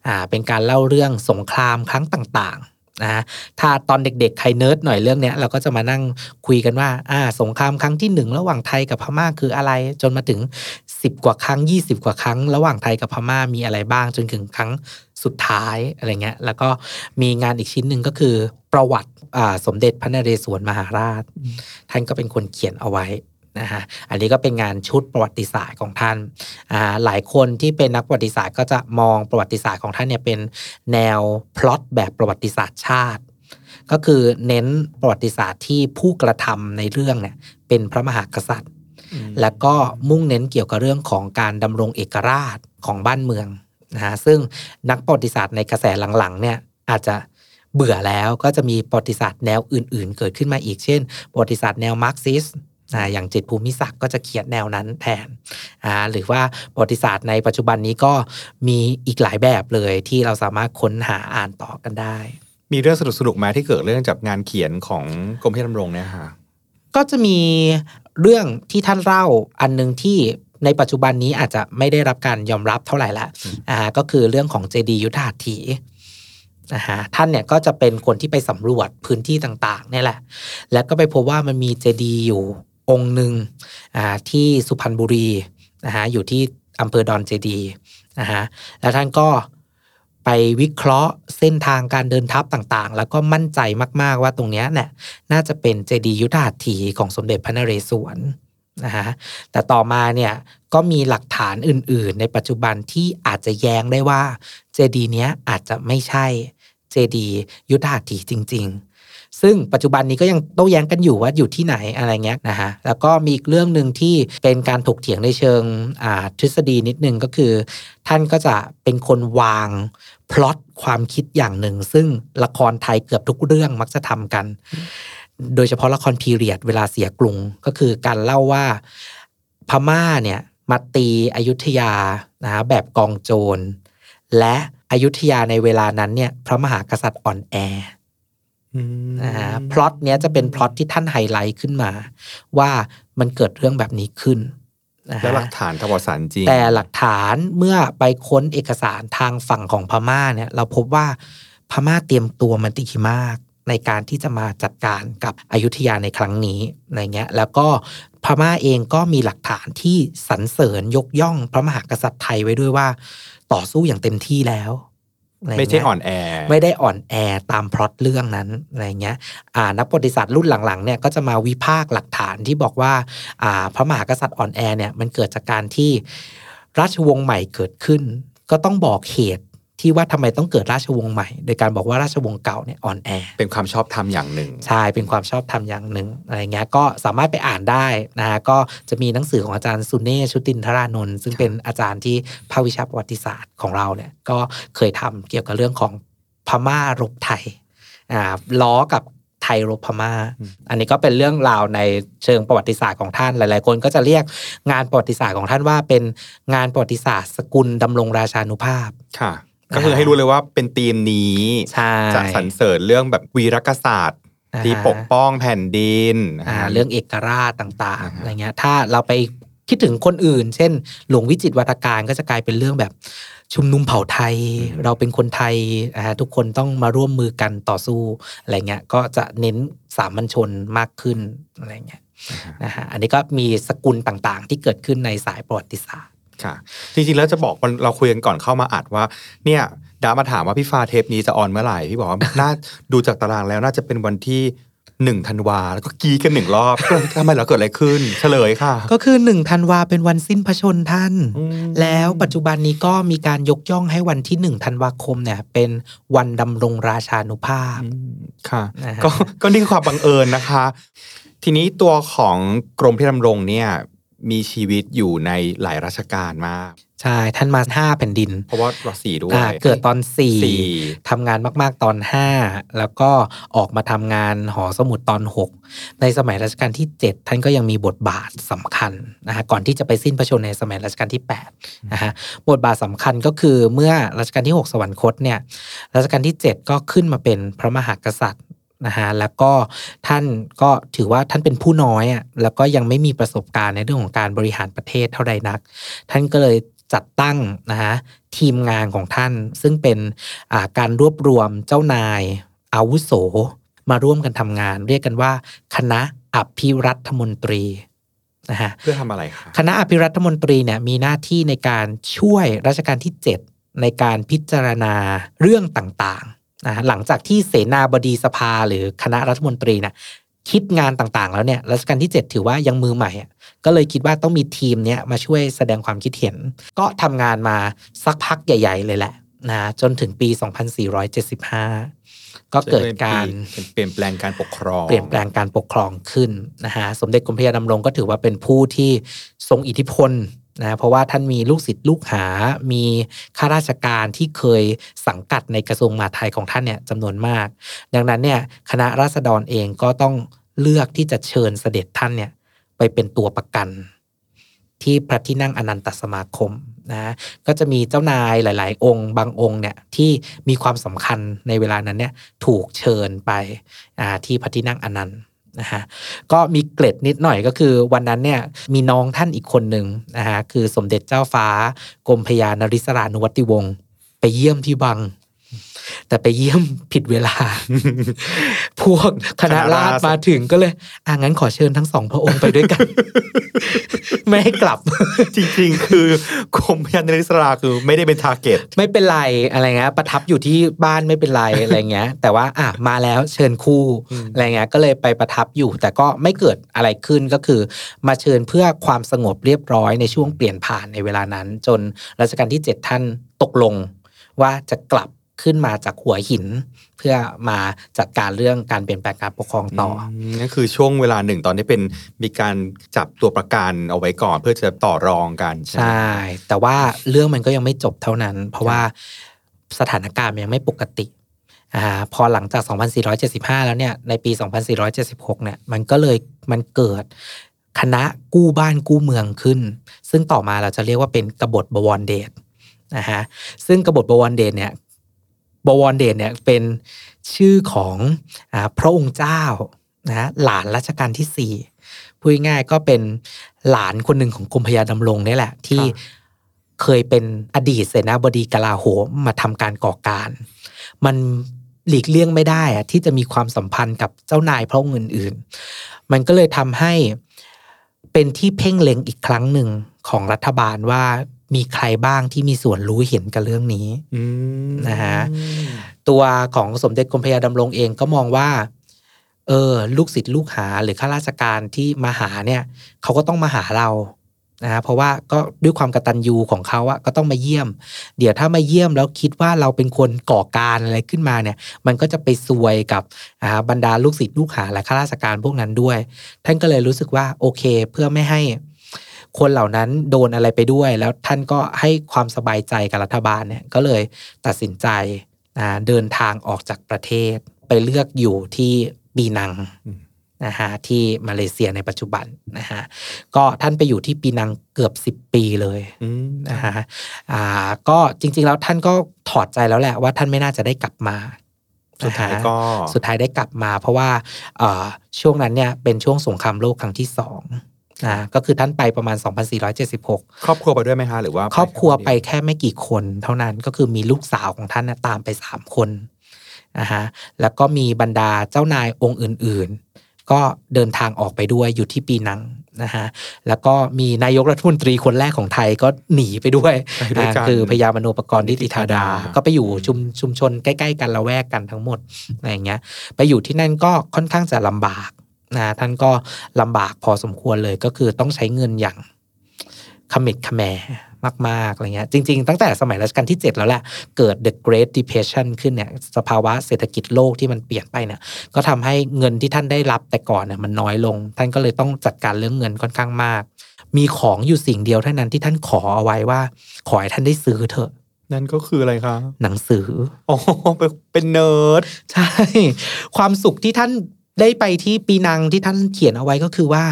อ่าเป็นการเล่าเรื่องสงครามครั้งต่างๆ นะฮะถ้าตอนเด็กๆ ใครเนิร์ดหน่อยเรื่องเนี้ยเราก็จะมานั่งคุยกันว่าอ่าสงครามครั้งที่หนึ่งระหว่างไทยกับพม่าคืออะไร จนมาถึง 10 กว่าครั้ง 20 กว่าครั้ง ระหว่างไทยกับพม่ามีอะไรบ้างจนถึงครั้งสุดท้ายอะไรเงี้ยแล้วก็มีงานอีกชิ้นหนึ่งก็คือประวัติอ่าสมเด็จพระนเรศวรมหาราช ท่านก็เป็นคนเขียนเอาไว้ นะฮะอันนี้ก็เป็นงานชุดประวัติศาสตร์ของท่านอ่าหลายคนที่เป็นนักประวัติศาสตร์ก็จะมองประวัติศาสตร์ของท่านเนี่ยเป็นแนวพล็อตแบบประวัติศาสตร์ชาติ ก็คือเน้นประวัติศาสตร์ที่ผู้กระทำในเรื่องเนี่ยเป็นพระมหากษัตริย์ แล้วก็มุ่งเน้นเกี่ยวกับเรื่องของการดำรงเอกราชของบ้านเมืองนะฮะซึ่งนักประวัติศาสตร์ในกระแสหลังๆเนี่ยอาจจะเบื่อแล้วก็จะมีประวัติศาสตร์แนวอื่น ๆ เกิดขึ้นมาอีกเช่นประวัติศาสตร์แนวมาร์กซิส ต์อ่าอย่างจิตรภูมิศักดิ์ก็จะเขียนแนวนั้นแทนอ่าหรือว่าประวัติศาสตร์ในปัจจุบันนี้ก็มีอีกหลายแบบเลยที่เราสามารถค้นหาอ่านต่อกันได้ มีเรื่องสนุกสนุกๆไหมาที่เกิดเรื่องจากงานเขียนของกรมพิทักษ์ดำรงเนี่ยค่ะก็จะมีเรื่องที่ท่านเล่าอันหนึ่งที่ในปัจจุบันนี้อาจจะไม่ได้รับการยอมรับเท่าไหร่ละอ่าก็คือเรื่องของเจดียุทธาถีนะฮะท่านเนี่ยก็จะเป็นคนที่ไปสำรวจพื้นที่ต่างๆเนี่ยแหละ แล้วก็ไปพบว่ามันมีเจดีย์อยู่ องค์หนึ่งอ่าที่สุพรรณบุรีนะฮะอยู่ที่อำเภอดอนเจดีนะฮะแล้วท่านก็ไปวิเคราะห์เส้นทางการเดินทัพต่างๆ แล้วก็มั่นใจมากๆว่าตรงเนี้ยเนี่ยน่าจะเป็นเจดียุทธาถีของสมเด็จพระนเรศวรนะฮะแต่ต่อมาเนี่ยก็มีหลักฐานอื่นๆ ในปัจจุบันที่อาจจะแย้งได้ว่าเจดีเนี้ยอาจจะไม่ใช่เจดียุทธาถีจริง ๆ ซึ่งปัจจุบันนี้ก็ยังโต้แย้งกันอยู่ว่าอยู่ที่ไหนอะไรเงี้ยนะฮะแล้วก็มีอีกเรื่องหนึ่งที่เป็นการถกเถียงในเชิงทฤษฎีนิดนึงก็คือ ท่านก็จะเป็นคนวางพล็อตความคิดอย่างหนึ่ง ซึ่งละครไทยเกือบทุกเรื่องมักจะทำกัน โดยเฉพาะละครพีเรียดเวลาเสียกรุงก็คือการเล่าว่าพม่าเนี่ยมาตีอยุธยานะฮะแบบกองโจร และอยุธยาในเวลานั้นเนี่ยพระมหากษัตริย์อ่อนแอ นะฮะพล็อตเนี้ยจะเป็นพล็อตที่ท่านไฮไลท์ขึ้นมา ว่ามันเกิดเรื่องแบบนี้ขึ้นนะฮะแล้วหลักฐานทางประวัติศาสตร์จริง แต่หลักฐานเมื่อไปค้นเอกสารทางฝั่งของพม่าเนี่ย เราพบว่าพม่าเตรียมตัวมันดีมาก ในการที่จะมาจัดการกับอยุธยาในครั้งนี้อะไรเงี้ย แล้วก็พม่าเองก็มีหลักฐานที่สรรเสริญยกย่องพระมหากษัตริย์ไทยไว้ด้วยว่า ต่อสู้อย่างเต็มที่แล้วะรเงี้ย ไม่ใช่อ่อนแอ ไม่ได้อ่อนแอตามพล็อตเรื่องนั้นอะไรเงี้ยอ่านักประวัติศาสตร์รุ่นหลังๆเนี่ยก็จะมาวิพากษ์หลักฐานที่บอกว่าอ่าพระมหากษัตริย์อ่อนแอเนี่ยมันเกิดจากการที่ราชวงศ์ใหม่เกิดขึ้น ก็ต้องบอกเหตุ ที่ว่าทำไมต้องเกิดราชวงศ์ใหม่ โดยการบอกว่าราชวงศ์เก่าเนี่ยอ่อนแอ เป็นความชอบธรรมอย่างหนึ่ง ใช่ เป็นความชอบธรรมอย่างหนึ่งอะไรเงี้ย ก็สามารถไปอ่านได้นะฮะ ก็จะมีหนังสือของอาจารย์สุเน่ชุตินทรานนท์ซึ่งเป็นอาจารย์ที่ภาควิชาประวัติศาสตร์ของเราเนี่ย ก็เคยทำเกี่ยวกับเรื่องของพม่ารบไทย อ่า ล้อกับไทยรบพม่า อันนี้ก็เป็นเรื่องราวในเชิงประวัติศาสตร์ของท่าน หลาย ๆ คนก็จะเรียกงานประวัติศาสตร์ของท่านว่าเป็นงานประวัติศาสตร์ สกุลดำรงราชานุภาพ ค่ะ ก็คือให้รู้เลยว่าเป็นธีมนี้ใช่จะสรรเสริญเรื่องแบบวีรกษัตริย์อ่าที่ปกป้องแผ่นดินนะอ่าฮะเรื่องเอกราชต่างอ่าๆฮะอะไรเงี้ยถ้าเราไปคิดถึงคนอื่น เช่น หลวงวิจิตรวัฒการก็จะกลายเป็นเรื่องแบบชุมนุมเผ่าไทย เราเป็นคนไทยอ่าทุกคนต้องมาร่วมมือกันต่อสู้อะไรเงี้ยก็จะเน้นสามัญชนมากขึ้นอะไรเงี้ยนะฮะอันนี้ก็มีสกุลต่างๆ ที่เกิดขึ้นในสายประวัติศาสตร์ ค่ะ จริงๆแล้วจะบอกวันเราคุยกันก่อนเข้ามาอัดว่า เนี่ยดามาถามว่าพี่ฟ้าเทปนี้จะออนเมื่อไหร่พี่บอกว่าน่าดูจากตารางแล้วน่าจะเป็นวันที่หนึ่งธันวาแล้วก็กรีดกันหนึ่งรอบทำไมเราเกิดอะไรขึ้น เฉลยค่ะ ก็คือหนึ่งธันวาเป็นวันสิ้นพระชนม์ท่านอืมแล้วปัจจุบันนี้ก็มีการยกย่องให้วันที่หนึ่งธันวาคมเนี่ย เป็นวันดำรงราชานุภาพอืมค่ะนะฮะก็ก็นี่คือความบังเอิญนะคะ ทีนี้ตัวของกรมพระดำรงเนี่ย มีชีวิตอยู่ในหลายราชการมาก ใช่ ท่านมาห้าแผ่นดิน เพราะว่าเราสี่ด้วยอ่าเกิดตอนสี่สี่ทำงานมากๆตอนห้าแล้วก็ออกมาทำงานหอสมุดตอนหกในสมัยรัชกาลที่ 7 ท่านก็ยังมีบทบาทสำคัญนะฮะก่อนที่จะไปสิ้นพระชนม์ในสมัยรัชกาลที่8นะฮะบทบาทสำคัญก็คือเมื่อรัชกาลที่ 6 สวรรคตเนี่ยรัชกาลที่ 7 ก็ขึ้นมาเป็นพระมหากษัตริย์ นะฮะแล้วก็ท่านก็ถือว่าท่านเป็นผู้น้อยอะแล้วก็ยังไม่มีประสบการณ์ในเรื่องของการบริหารประเทศเท่าใดนัก ท่านก็เลยจัดตั้งนะฮะทีมงานของท่านซึ่งเป็นอ่าการรวบรวมเจ้านายอาวุโส มาร่วมกันทำงาน เรียกกันว่า คณะอภิรัฐมนตรีนะฮะเพื่อทำอะไรคะคณะอภิรัฐมนตรีเนี่ยมีหน้าที่ในการช่วยรัชกาลที่ 7 ในการพิจารณาเรื่องต่างๆ นะฮะหลังจากที่เสนาบดีสภาหรือคณะรัฐมนตรีเนี่ยคิดงานต่างๆ แล้วเนี่ยรัชกาลที่ 7 ถือว่ายังมือใหม่อะก็เลยคิดว่าต้องมีทีมเนี้ยมาช่วยแสดงความคิดเห็น ก็ทำงานมาสักพักใหญ่ ๆ เลยแหละนะจนถึงปี 2475 ก็เกิดการเปลี่ยนแปลงการปกครอง เปลี่ยนแปลงการปกครองขึ้นนะฮะสมเด็จกรมพระยาดำรงก็ถือว่าเป็นผู้ที่ทรงอิทธิพล นะเพราะว่าท่านมีลูกศิษย์ลูกหา มีข้าราชการที่เคยสังกัดในกระทรวงมหาดไทยของท่านเนี่ยจำนวนมาก ดังนั้นเนี่ยคณะราษฎรเองก็ต้องเลือกที่จะเชิญเสด็จท่านเนี่ยไปเป็นตัวประกัน ที่พระที่นั่งอนันตสมาคมนะก็จะมีเจ้านายหลาย ๆ องค์ บางองค์เนี่ยที่มีความสำคัญในเวลานั้นเนี่ยถูกเชิญไปที่พระที่นั่งอนันต์ นะฮะก็มีเกร็ดนิดหน่อยก็คือวันนั้นเนี่ยมีน้องท่านอีกคนหนึ่งนะฮะคือสมเด็จเจ้าฟ้ากรมพยานริศรานุวัติวงศ์ไปเยี่ยมที่บัง แต่ไปเยี่ยมผิดเวลา พวกคณะราษฎรมาถึงก็เลยอ่างั้นขอเชิญทั้งสองพระองค์ไปด้วยกัน ไม่ให้กลับ จริงๆ คือกรมพยานริศราคือไม่ได้เป็นทาร์เก็ตไม่เป็นไรอะไรเงี้ยประทับอยู่ที่บ้านไม่เป็นไรอะไรเงี้ย แต่ว่าอะมาแล้วเชิญคู่อืมอะไรเงี้ยก็เลยไปประทับอยู่ แต่ก็ไม่เกิดอะไรขึ้นก็คือ มาเชิญเพื่อความสงบเรียบร้อยในช่วงเปลี่ยนผ่านในเวลานั้น จนรัชกาลที่ 7 ท่านตกลงว่าจะกลับ ขึ้นมาจากหัวหิน เพื่อมาจัดการเรื่องการเปลี่ยนแปลงการปกครองต่ออมนั่นคือช่วงเวลาหนึ่งตอนที่เป็นมีการจับตัวประกันเอาไว้ก่อนเพื่อจะต่อรองกันใช่ไหมใช่ แต่ว่าเรื่องมันก็ยังไม่จบเท่านั้น เพราะว่าสถานการณ์มันยังไม่ปกติอ่าพอหลังจาก 2475 แล้วเนี่ยในปี 2476 เนี่ยมันก็เลยมันเกิดคณะกู้บ้านกู้เมืองขึ้น ซึ่งต่อมาเราจะเรียกว่าเป็นกบฏบวรเดชนะฮะซึ่งกบฏบวรเดชเนี่ย บวรเดชเนี่ยเป็นชื่อของอาพระองค์เจ้านะฮะหลานรัชกาลที่สี่พูดง่ายๆก็เป็นหลานคนหนึ่งของกรมพระยาดำรงนี่แหละ ที่เคยเป็นอดีตเสนาบดีกลาโหมมาทำการก่อการ มันหลีกเลี่ยงไม่ได้อะที่จะมีความสัมพันธ์กับเจ้านายพระองค์อื่น ๆ มันก็เลยทำให้เป็นที่เพ่งเล็งอีกครั้งหนึ่งของรัฐบาลว่า มีใครบ้างที่มีส่วนรู้เห็นกับเรื่องนี้อืมนะฮะตัวของสมเด็จกรมพระยาดำรงเองก็มองว่า เออ ลูกศิษย์ลูกหาหรือข้าราชการที่มาหาเนี่ยเขาก็ต้องมาหาเรานะฮะเพราะว่าก็ด้วยความกตัญญูของเขาอะก็ต้องมาเยี่ยม เดี๋ยวถ้ามาเยี่ยมแล้วคิดว่าเราเป็นคนก่อการอะไรขึ้นมาเนี่ย มันก็จะไปซวยกับอ่าบรรดาลูกศิษย์ลูกหาและข้าราชการพวกนั้นด้วย ท่านก็เลยรู้สึกว่าโอเค เพื่อไม่ให้ คนเหล่านั้นโดนอะไรไปด้วย แล้วท่านก็ให้ความสบายใจกับรัฐบาลเนี่ยก็เลยตัดสินใจอ่าเดินทางออกจากประเทศ ไปเลือกอยู่ที่ปีนังอืมนะฮะที่มาเลเซียในปัจจุบันนะฮะก็ท่านไปอยู่ที่ปีนังเกือบ 10 ปีเลยอืมนะฮะอ่าก็จริง ๆ แล้วท่านก็ถอดใจแล้วแหละว่าท่านไม่น่าจะได้กลับมาสุดท้ายนะฮะก็สุดท้ายได้กลับมา เพราะว่าเอ่อช่วงนั้นเนี่ยเป็นช่วงสงครามโลกครั้งที่สอง นะก็คือท่านไปประมาณ 2476 ครอบครัวไปด้วยไหมคะหรือว่า ครอบครัวไปแค่แค่ไม่กี่คน เท่านั้นก็คือมีลูกสาวของท่านน่ะตามไปสามคนนะฮะแล้วก็มีบรรดาเจ้านายองค์อื่นๆ ก็เดินทางออกไปด้วยอยู่ที่ปีนังนะฮะแล้วก็มีนายกรัฐมนตรีคนแรกของไทยก็หนีไปด้วยไปด้วยกันอ่าคือพญามโนปกรณ์นิติธาดานิติธาดา ก็ไปอยู่ชุมชุมชนใกล้ ๆ กันละแวกกันทั้งหมดอะไรอย่างเงี้ยไปอยู่ที่นั่นก็ค่อนข้างจะลำบาก นะท่านก็ลำบากพอสมควรเลยก็คือต้องใช้เงินอย่างขมิดขแมมากๆอะไรเงี้ยจริง ๆ ตั้งแต่สมัยรัชกาลที่ 7 แล้วแหละเกิด the Great Depression ขึ้นเนี่ยสภาวะเศรษฐกิจโลกที่มันเปลี่ยนไปเนี่ยก็ทำให้เงินที่ท่านได้รับแต่ก่อนเนี่ยมันน้อยลง ท่านก็เลยต้องจัดการเรื่องเงินค่อนข้างมาก มีของอยู่สิ่งเดียวเท่านั้นที่ท่านขอเอาไว้ว่า ขอให้ท่านได้ซื้อเถอะนั่นก็คืออะไรคะหนังสืออ๋อเป็นเป็นเนิร์ดใช่ ความสุขที่ท่าน ได้ไปที่ปีนังที่ท่านเขียนเอาไว้ก็คือว่า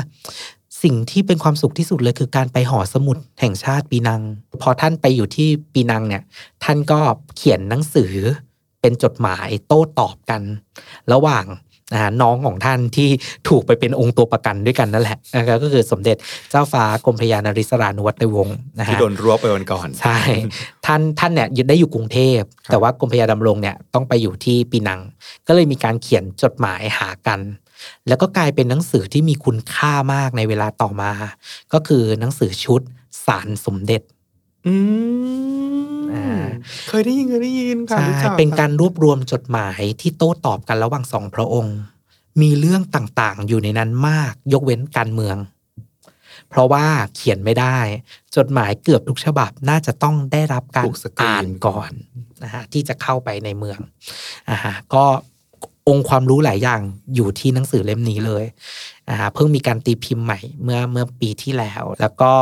สิ่งที่เป็นความสุขที่สุดเลยคือการไปหอสมุดแห่งชาติปีนัง พอท่านไปอยู่ที่ปีนังเนี่ย ท่านก็เขียนหนังสือเป็นจดหมายโต้ตอบกัน ระหว่าง นะฮะน้องของท่านที่ถูกไปเป็นองค์ตัวประกันด้วยกันนั่นแหละนะครับก็คือสมเด็จเจ้าฟ้ากรมพระยานริศรานุวัตรวงศ์นะที่ฮะโดนรวบไปวันก่อนใช่ท่านท่านเนี่ยยึดได้อยู่กรุงเทพ แต่ว่ากรมพระยาดำรงเนี่ยต้องไปอยู่ที่ปีนัง ก็เลยมีการเขียนจดหมายหากัน แล้วก็กลายเป็นหนังสือที่มีคุณค่ามากในเวลาต่อมา ก็คือหนังสือชุดสารสมเด็จ อืมอ่าเคยได้ยินเคยได้ยินค่ะใช่รู้จัเป็นการรวบรวมจดหมายที่โต้ตอบกันระหว่างสองพระองค์ มีเรื่องต่างๆ อยู่ในนั้นมากยกเว้นการเมือง เพราะว่าเขียนไม่ได้ จดหมายเกือบทุกฉบับน่าจะต้องได้รับการถูกสกรีนอ่านก่อนนะฮะที่จะเข้าไปในเมืองอ่าฮะก็องค์ความรู้หลายอย่างอยู่ที่หนังสือเล่มนี้เลยอ่าฮะเพิ่งมีการตีพิมพ์ใหม่เมื่อเมื่อปีที่แล้ว แล้วก็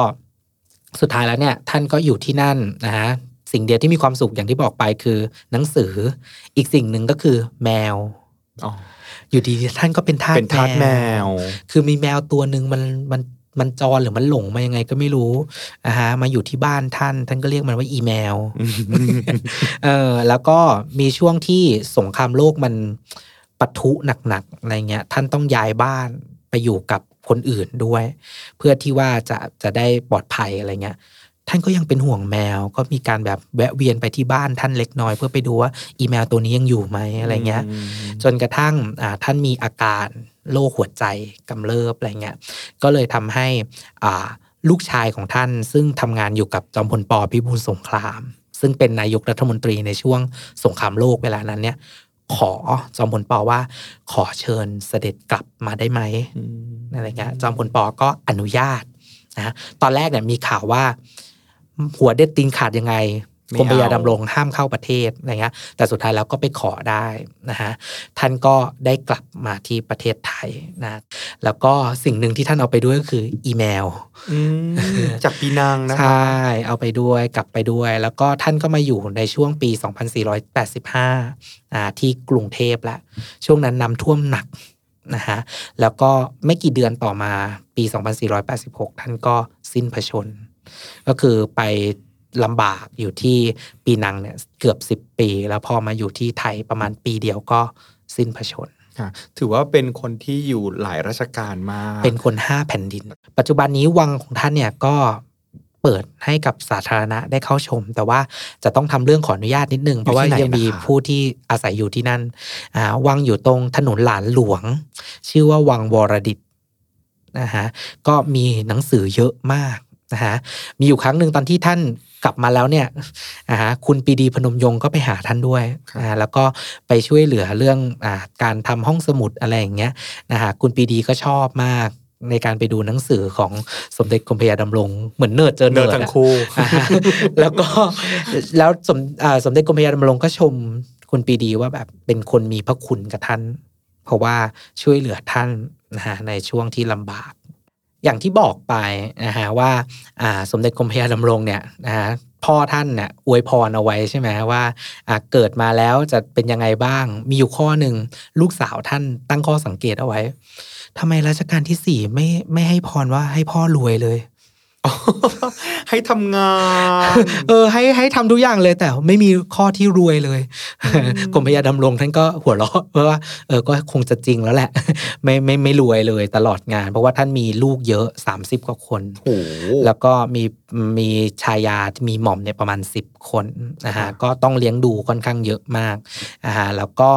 สุดท้ายแล้วเนี่ยท่านก็อยู่ที่นั่นนะฮะสิ่งเดียวที่มีความสุขอย่างที่บอกไปคือหนังสืออีกสิ่งหนึ่งก็คือแมวอ๋ออยู่ดีๆท่านก็เป็นทาสเป็นทาสแมว คือมีแมวตัวหนึ่งมันมันมันจรหรือมันหลงมายังไงก็ไม่รู้อ่าฮะมาอยู่ที่บ้านท่าน ท่านก็เรียกมันว่าอีแมวเออแล้วก็มีช่วงที่สงครามโลกมันปะทุหนักๆอะไรเงี้ย ท่านต้องย้ายบ้านไปอยู่กับ คนอื่นด้วย เพื่อที่ว่าจะจะได้ปลอดภัยอะไรเงี้ยท่านก็ยังเป็นห่วงแมว ก็มีการแบบแวะเวียนไปที่บ้านท่านเล็กน้อย เพื่อไปดูว่าอีแมวตัวนี้ยังอยู่ไหมอะไรเงี้ย จนกระทั่งอ่าท่านมีอาการโรคหัวใจกำเริบอะไรเงี้ย ก็เลยทำให้อ่าลูกชายของท่านซึ่งทำงานอยู่กับจอมพลปพิบูลสงคราม ซึ่งเป็นนายกรัฐมนตรีในช่วงสงครามโลกเวลานั้นเนี่ย ขอจอมพลปว่าขอเชิญเสด็จกลับมาได้ไหม อะไรเงี้ยจอมพลปก็อนุญาตนะตอนแรกเนี่ยมีข่าวว่า หัวเด็ดตีนขาดยังไงไม่กรมพระยาเอาดำรงห้ามเข้าประเทศอะไรเงี้ยแต่สุดท้ายแล้วก็ไปขอได้นะฮะท่านก็ได้กลับมาที่ประเทศไทยนะแล้วก็สิ่งหนึ่งที่ท่านเอาไปด้วยก็คืออีเมลอืมจากปีนังนะใชคะ่เอาไปด้วยกลับไปด้วย แล้วก็ท่านก็มาอยู่ในช่วงปี 2485อ่าที่กรุงเทพละช่วงนั้นน้ำท่วมหนัก นะฮะแล้วก็ไม่กี่เดือนต่อมาปี 2486 ท่านก็สิ้นพระชน ก็คือไปลำบากอยู่ที่ปีนังเนี่ยเกือบ 10 ปี แล้วพอมาอยู่ที่ไทยประมาณปีเดียวก็สิ้นพระชนค่ะถือว่าเป็นคนที่อยู่หลายราชการมากเป็นคนห้าแผ่นดิน ปัจจุบันนี้วังของท่านเนี่ยก็ เปิดให้กับสาธารณะได้เข้าชม แต่ว่าจะต้องทำเรื่องขออนุญาตนิดนึง เพราะว่ายังมีผู้ที่อาศัยอยู่ที่นั่นอ่าวังอยู่ตรงถนนหลานหลวง ชื่อว่าวังวรดิตนะฮะก็มีหนังสือเยอะมากนะฮะมีอยู่ครั้งหนึ่งตอนที่ท่านกลับมาแล้วเนี่ยอ่าฮะคุณปรีดีพนมยงค์ก็ไปหาท่านด้วยอ่าแล้วก็ไปช่วยเหลือเรื่องอ่าการทำห้องสมุดอะไรอย่างเงี้ยนะฮะคุณปรีดีก็ชอบมาก ในการไปดูหนังสือของสมเด็จกรมพระยาดำรงเหมือนเนิร์ดเจอเนิเนิร์ร์ดดทั้งคู่อะอ่าฮะแล้วก็แล้วสมอ่าสมเด็จกรมพระยาดำรงก็ชมคุณปรีดีว่าแบบเป็นคนมีพระคุณกับท่าน เพราะว่าช่วยเหลือท่านนะฮะในช่วงที่ลำบาก อย่างที่บอกไปนะฮะว่าอ่าสมเด็จกรมพระยาดำรงเนี่ยนะฮะพ่อท่านเนี่ยอวยพรเอาไว้ใช่ไหมว่าอ่าเกิดมาแล้วจะเป็นยังไงบ้าง มีอยู่ข้อหนึ่งลูกสาวท่านตั้งข้อสังเกตเอาไว้ ทำไมรัชกาลที่สี่ไม่ไม่ให้พรว่าให้พ่อรวยเลยให้ทำงาน เออ ให้ให้ทำทุกอย่างเลย แต่ไม่มีข้อที่รวยเลยกรมพระยาดำรงท่านก็หัวเราะเพราะว่าเออก็คงจะจริงแล้วแหละ ไม่ไม่ไม่รวยเลยตลอดงาน เพราะว่าท่านมีลูกเยอะ 30 กว่าคนโอ้โหแล้วก็มีมีชายามีหม่อมเนี่ยประมาณ 10 คนนะครัฮะบก็ต้องเลี้ยงดูค่อนข้างเยอะมากนะฮะแล้วก็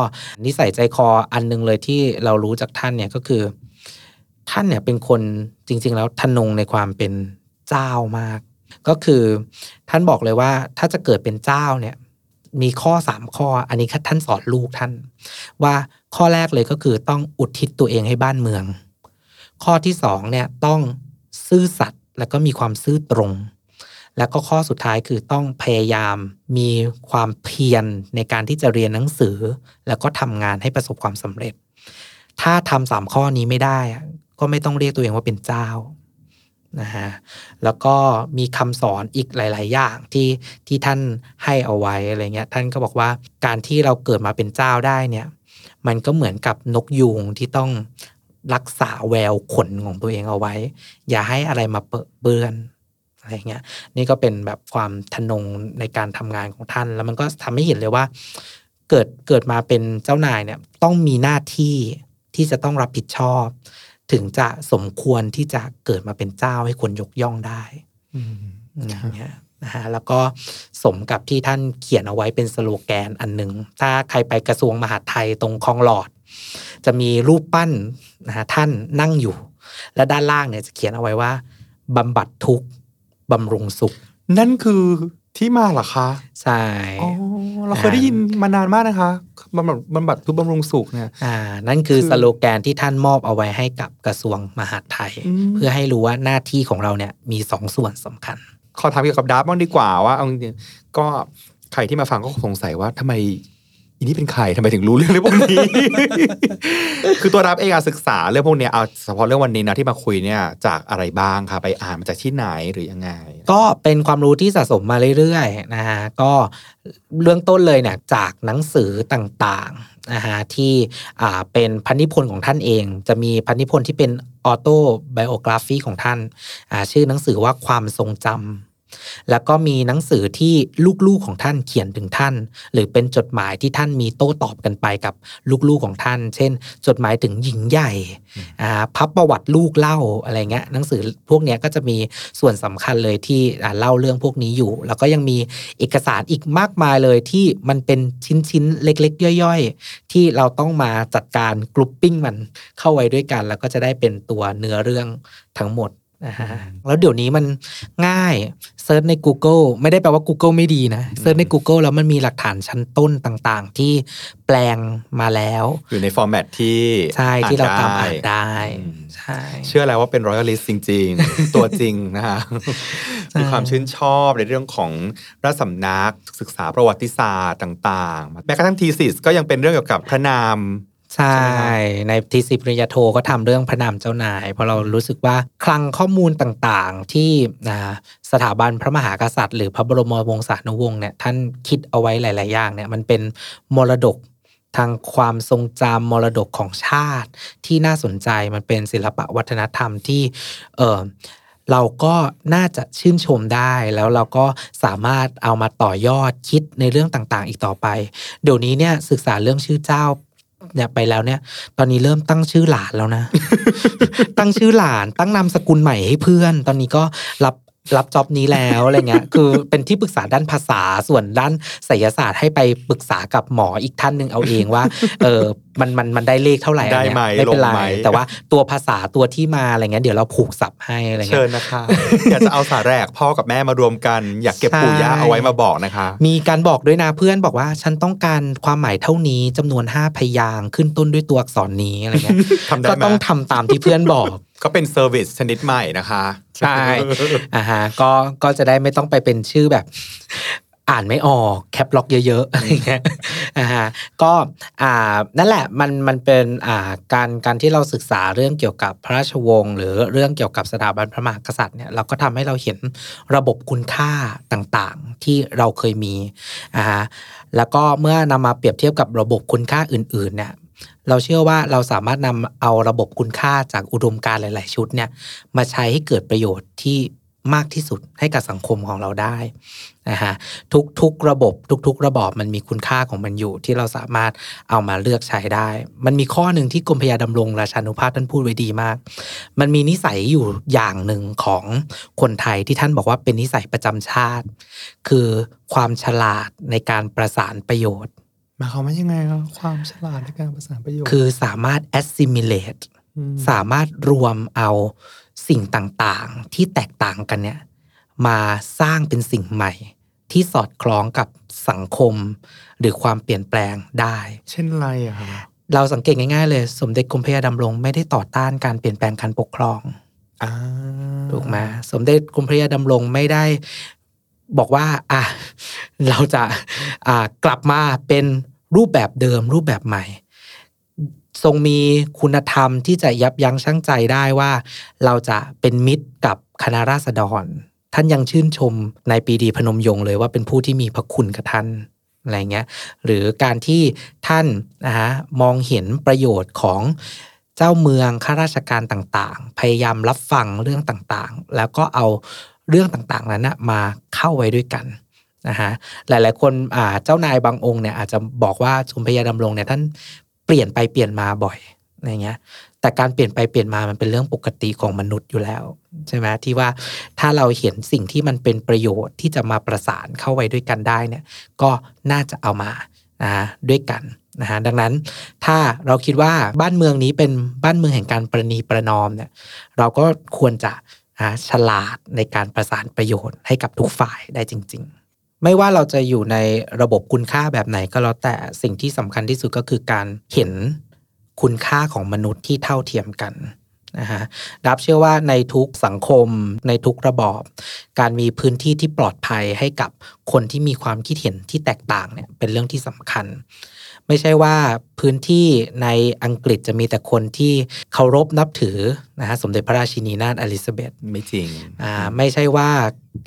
นิสัยใจคออันหนึงเลยที่เรารู้จากท่านเนี่ยก็คือ ท่านเนี่ยเป็นคนจริง ๆ แล้วทนงในความเป็นเจ้ามาก ก็คือท่านบอกเลยว่าถ้าจะเกิดเป็นเจ้าเนี่ยมีข้อสามข้อ อันนี้ท่านสอนลูกท่าน ว่าข้อแรกเลยก็คือต้องอุทิศตัวเองให้บ้านเมือง ข้อที่สองเนี่ยต้องซื่อสัตย์แล้วก็มีความซื่อตรง แล้วก็ข้อสุดท้ายคือต้องพยายามมีความเพียรในการที่จะเรียนหนังสือ แล้วก็ทำงานให้ประสบความสำเร็จ ถ้าทำสามข้อนี้ไม่ได้อะ ก็ไม่ต้องเรียกตัวเองว่าเป็นเจ้านะฮะแล้วก็มีคำสอนอีกหลาย ๆ อย่างที่ที่ท่านให้เอาไว้อะไรเงี้ยท่านก็บอกว่าการที่เราเกิดมาเป็นเจ้าได้เนี่ย มันก็เหมือนกับนกยูงที่ต้องรักษาแววขนของตัวเองเอาไว้ อย่าให้อะไรมาเปื้อนอะไรเงี้ย นี่ก็เป็นแบบความทนงในการทำงานของท่าน แล้วมันก็ทำให้เห็นเลยว่า เกิดเกิดมาเป็นเจ้านายเนี่ยต้องมีหน้าที่ที่จะต้องรับผิดชอบ ถึงจะสมควรที่จะเกิดมาเป็นเจ้าให้คนยกย่องได้อืมอย่างเงี้ยนะฮะแล้วก็สมกับที่ท่านเขียนเอาไว้เป็นสโลแกนอันหนึ่ง ถ้าใครไปกระทรวงมหาดไทยตรงคลองหลอด จะมีรูปปั้นนะฮะท่านนั่งอยู่ และด้านล่างเนี่ยจะเขียนเอาไว้ว่าบำบัดทุกข์บำรุงสุข นั่นคือ ที่มาเหรอคะ ใช่อ๋อเราเคยได้ยินมานานมากนะคะบำบัดบำบัดทุบบำรุงสุขเนี่ยอ่า นั่นคือคือสโลแกนที่ท่านมอบเอาไว้ให้กับกระทรวงมหาดไทยอืมเพื่อให้รู้ว่าหน้าที่ของเราเนี่ยมีสองส่วนสำคัญ ขอถามเกี่ยวกับดับบ้างดีกว่าว่าเอาจริงๆก็ใครที่มาฟังก็สงสัยว่าทำไม อีนี่เป็นใครทำไมถึงรู้เรื่องเรื่องพวกนี้ คือตัวรับเองศึกษาเรื่องพวกนี้เอาเฉพาะเรื่องวันนี้นะที่มาคุยเนี่ยจากอะไรบ้างคะไปอ่านมาจากที่ไหนหรือยังไง ก็เป็นความรู้ที่สะสมมาเรื่อยๆนะฮะก็เรื่องต้นเลยเนี่ยจากหนังสือต่างๆนะฮะที่อ่าเป็นพันธิพนธ์ของท่านเอง จะมีพันธิพนธ์ที่เป็นออโตไบโอกราฟีของท่านอ่าชื่อหนังสือว่าความทรงจำ แล้วก็มีหนังสือที่ลูกๆของท่านเขียนถึงท่าน หรือเป็นจดหมายที่ท่านมีโต้ตอบกันไปกับลูกๆของท่าน เช่น จดหมายถึงหญิงใหญ่อ่าพับประวัติลูกเล่าอะไรเงี้ยหนังสือพวกเนี้ยก็จะมีส่วนสำคัญเลยที่อ่าเล่าเรื่องพวกนี้อยู่ แล้วก็ยังมีเอกสารอีกมากมายเลยที่มันเป็นชิ้นๆเล็ก ๆ ย่อย ๆ ที่เราต้องมาจัดการกรุ๊ปปิ้งมันเข้าไว้ด้วยกัน แล้วก็จะได้เป็นตัวเนื้อเรื่องทั้งหมด นะฮะแล้วเดี๋ยวนี้มันง่ายเซิร์ชใน Google ไม่ได้แปลว่า Google ไม่ดีนะเซิร์ชใน Google แล้วมันมีหลักฐานชั้นต้นต่างๆ ที่แปลงมาแล้ว อยู่ใน format ที่ใช่ที่เราตามอ่านได้ได้อืมใช่เชื่อแล้วว่าเป็น royalist จริง ๆ ตัวจริงนะคะใช่มีความชื่นชอบในเรื่องของราชสำนักศึกษาประวัติศาสตร์ต่าง ๆ แม้กระทั่ง thesis ก็ยังเป็นเรื่องเกี่ยวกับพระนาม ใช่ใชในทีสิปริญญาโทก็ทำเรื่องพระนามเจ้านาย เพราะเรารู้สึกว่าคลังข้อมูลต่างๆ ที่สถาบันพระมหากษัตริย์ หรือพระบรมวงศานุวงศ์เนี่ยท่านคิดเอาไว้หลาย ๆ อย่างเนี่ยมันเป็นมรดกทางความทรงจำมรดกของชาติที่น่าสนใจมันเป็นศิลปะวัฒนธรรมที่เออเราก็น่าจะชื่นชมได้แล้วเราก็สามารถเอามาต่อยอดคิดในเรื่องต่างๆ อีกต่อไป เดี๋ยวนี้เนี่ยศึกษาเรื่องชื่อเจ้า เนี่ยไปแล้วเนี่ย ตอนนี้เริ่มตั้งชื่อหลานแล้วนะ ตั้งชื่อหลาน ตั้งนามสกุลใหม่ให้เพื่อน ตอนนี้ก็รับ รับจ็อบนี้แล้วอะไรเงี้ย คือเป็นที่ปรึกษาด้านภาษาส่วนด้านไสยศาสตร์ให้ไปปรึกษากับหมออีกท่านหนึ่งเอาเองว่า เออมันมันมันได้เลขเท่าไหร่อันเนี้ยได้ไหมไม่เป็นไรลงไหมแต่ว่าตัวภาษาตัวที่มาอะไรเงี้ยเดี๋ยวเราผูกศัพท์ให้อะไรเชิเงี้ยญนะคะ อยากจะเอาสาแรกพ่อกับแม่มารวมกัน อยากเก็บปู่ย่าใช่เอาไว้มาบอกนะคะ มีการบอกด้วยนะเพื่อนบอกว่า ฉันต้องการความหมายเท่านี้จำนวนห้าพยางค์ขึ้นต้นด้วยตัวอักษรนี้อะไรเงี้ยทำได้ไหมก็ต้องทำตามที่เพื่อนบอก ก็เป็น service ชนิดใหม่นะคะ ใช่อ่าฮะก็ก็จะได้ไม่ต้องไปเป็นชื่อแบบ อ่านไม่ออก caps lock เยอะๆอะไรเงี้ยอ่าฮะก็อ่านั่นแหละมันมันเป็นอ่าการการที่เราศึกษาเรื่องเกี่ยวกับพระราชวงศ์หรือเรื่องเกี่ยวกับสถาบันพระมหากษัตริย์เนี่ยเราก็ทำให้เราเห็นระบบคุณค่าต่างๆที่เราเคยมีอ่าฮะแล้วก็เมื่อนำมาเปรียบเทียบกับระบบคุณค่าอื่นๆเนี่ย เราเชื่อว่าเราสามารถนำเอาระบบคุณค่าจากอุดมการหลาย ๆ ชุดเนี่ยมาใช้ให้เกิดประโยชน์ที่มากที่สุดให้กับสังคมของเราได้นะฮะทุกทุกระบบทุก ๆ ระบอบมันมีคุณค่าของมันอยู่ที่เราสามารถเอามาเลือกใช้ได้ มันมีข้อหนึ่งที่กรมพยาดำรงราชานุภาพท่านพูดไว้ดีมาก มันมีนิสัยอยู่อย่างหนึ่งของคนไทยที่ท่านบอกว่าเป็นนิสัยประจำชาติ คือความฉลาดในการประสานประโยชน์ มายความว่ายังไงครับความฉลาดในการประสานประโยชน์คือสามารถ assimilate สามารถรวมเอาสิ่งต่างๆ ที่แตกต่างกันเนี่ยมาสร้างเป็นสิ่งใหม่ ที่สอดคล้องกับสังคม หรือความเปลี่ยนแปลงได้ เช่นไรอะครับเราสังเกตง่ายๆเลย สมเด็จกรมพระยาดำรงไม่ได้ต่อต้านการเปลี่ยนแปลงการปกครองอ่าถูกไหมสมเด็จกรมพระยาดำรงไม่ได้บอกว่า อะ เราจะอ่ากลับมาเป็น รูปแบบเดิม รูปแบบใหม่ ทรงมีคุณธรรมที่จะยับยั้งชั่งใจได้ว่า เราจะเป็นมิตรกับคณะราษฎร ท่านยังชื่นชมในปีดีพนมยงค์เลยว่าเป็นผู้ที่มีพระคุณกับท่านอะไรเงี้ยหรือการที่ท่านนะฮะมองเห็นประโยชน์ของเจ้าเมืองข้าราชการต่างๆ พยายามรับฟังเรื่องต่างๆ แล้วก็เอาเรื่องต่างๆนั้นนะมาเข้าไว้ด้วยกัน นะฮะหลาย ๆ คนอ่าเจ้านายบางองค์เนี่ยอาจจะบอกว่าชมพยาดำรงเนี่ยท่านเปลี่ยนไปเปลี่ยนมาบ่อยอะไรเงี้ยแต่การเปลี่ยนไปเปลี่ยนมามันเป็นเรื่องปกติของมนุษย์อยู่แล้วใช่ไหมที่ว่าถ้าเราเห็นสิ่งที่มันเป็นประโยชน์ที่จะมาประสานเข้าไว้ด้วยกันได้เนี่ยก็น่าจะเอามานะฮะด้วยกันนะฮะดังนั้นถ้าเราคิดว่าบ้านเมืองนี้เป็นบ้านเมืองแห่งการประนีประนอมเนี่ยเราก็ควรจะนะฮะฉลาดในการประสานประโยชน์ให้กับทุกฝ่ายได้จริง ๆ ไม่ว่าเราจะอยู่ในระบบคุณค่าแบบไหนก็แล้วแต่สิ่งที่สำคัญที่สุดก็คือการเห็นคุณค่าของมนุษย์ที่เท่าเทียมกันนะฮะดับเชื่อว่าในทุกสังคม ในทุกระบอบ การมีพื้นที่ที่ปลอดภัยให้กับคนที่มีความคิดเห็นที่แตกต่างเนี่ยเป็นเรื่องที่สำคัญ ไม่ใช่ว่าพื้นที่ในอังกฤษจะมีแต่คนที่เคารพนับถือนะฮะสมเด็จพระราชินีนาถอลิซาเบธไม่จริงอ่าไม่ใช่ว่า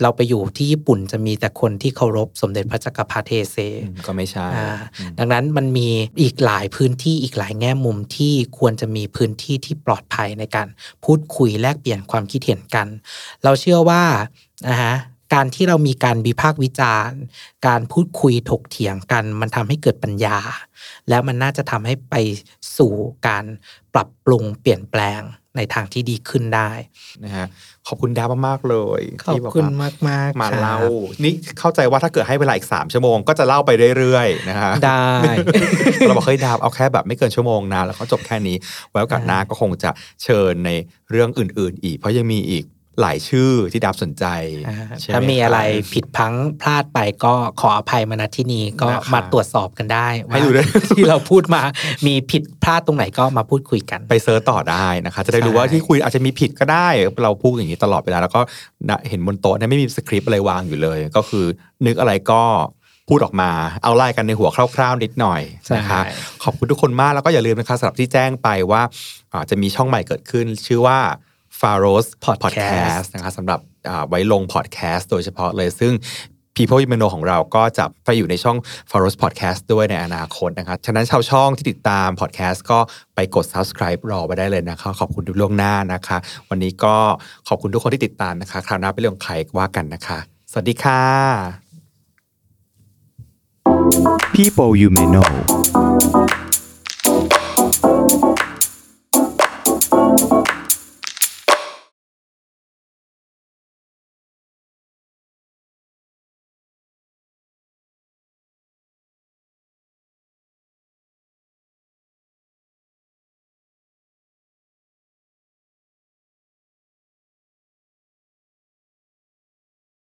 เราไปอยู่ที่ญี่ปุ่นจะมีแต่คนที่เคารพสมเด็จพระจักรพรรดิเทเซอืมก็ไม่ใช่อ่าอืมดังนั้นมันมีอีกหลายพื้นที่อีกหลายแง่มุมที่ควรจะมีพื้นที่ที่ปลอดภัยในการพูดคุยแลกเปลี่ยนความคิดเห็นกัน เราเชื่อว่านะฮะ การที่เรามีการวิพากษ์วิจารณ์ การพูดคุยถกเถียงกัน มันทำให้เกิดปัญญา แล้วมันน่าจะทำให้ไปสู่การปรับปรุงเปลี่ยนแปลงในทางที่ดีขึ้นได้นะฮะขอบคุณดาวมากๆเลยขอบที่คุณว่มากมากๆมาครับเล่านี่เข้าใจว่าถ้าเกิดให้เวลาอีก3ชั่วโมงก็จะเล่าไปเรื่อยๆนะฮะได้เราบอกเฮ้ยดาวเอาแค่แบบไม่เกินชั่วโมงนะแล้วก็จบแค่นี้ไว้โอกาสหน้าก็คงจะเชิญในเรื่องอื่น ๆ อีก เพราะยังมีอีก หลายชื่อที่น่าสนใจอ่าใช่ไหมถ้ามีอะไรผิดพลั้งพลาดไปก็ขออภัยมาณที่นี้ก็นะครับมาตรวจสอบกันได้ให้ดูด้วยว่าที่เราพูดมามีผิดพลาดตรงไหนก็มาพูดคุยกัน ไป search ต่อได้นะคะ จะได้รู้ใช่ว่าที่คุยอาจจะมีผิดก็ได้ เราพูดอย่างนี้ตลอดเวลาแล้วก็นะเห็นบนโต๊ะเนี่ยไม่มีสคริปต์อะไรวางอยู่เลย ก็คือนึกอะไรก็พูดออกมาเอาไล่กันในหัวคร่าวๆนิดหน่อยนะคะใช่ขอบคุณทุกคนมากแล้วก็อย่าลืมนะคะสำหรับที่แจ้งไปว่าอ่าจะมีช่องใหม่เกิดขึ้น ชื่อว่า f a r o s Podcast นะคะสำหรับอ่าไว้ลงพอดแคสต์โดยเฉพาะเลยซึ่ง People i m a n o ของเราก็จะไปอยู่ในช่อง f a r o s Podcast ด้วยในอนาคตนะคะฉะนั้นชาวช่องที่ติดตามพอดแคสต์ก็ไปกด subscribe รอไปได้เลยนะคะขอบคุณทุกล่วงหน้านะคะ วันนี้ก็ขอบคุณทุกคนที่ติดตามนะคะคราวหน้าเป็นเรื่องของใครว่ากันนะคะ สวัสดีค่ะ People you may know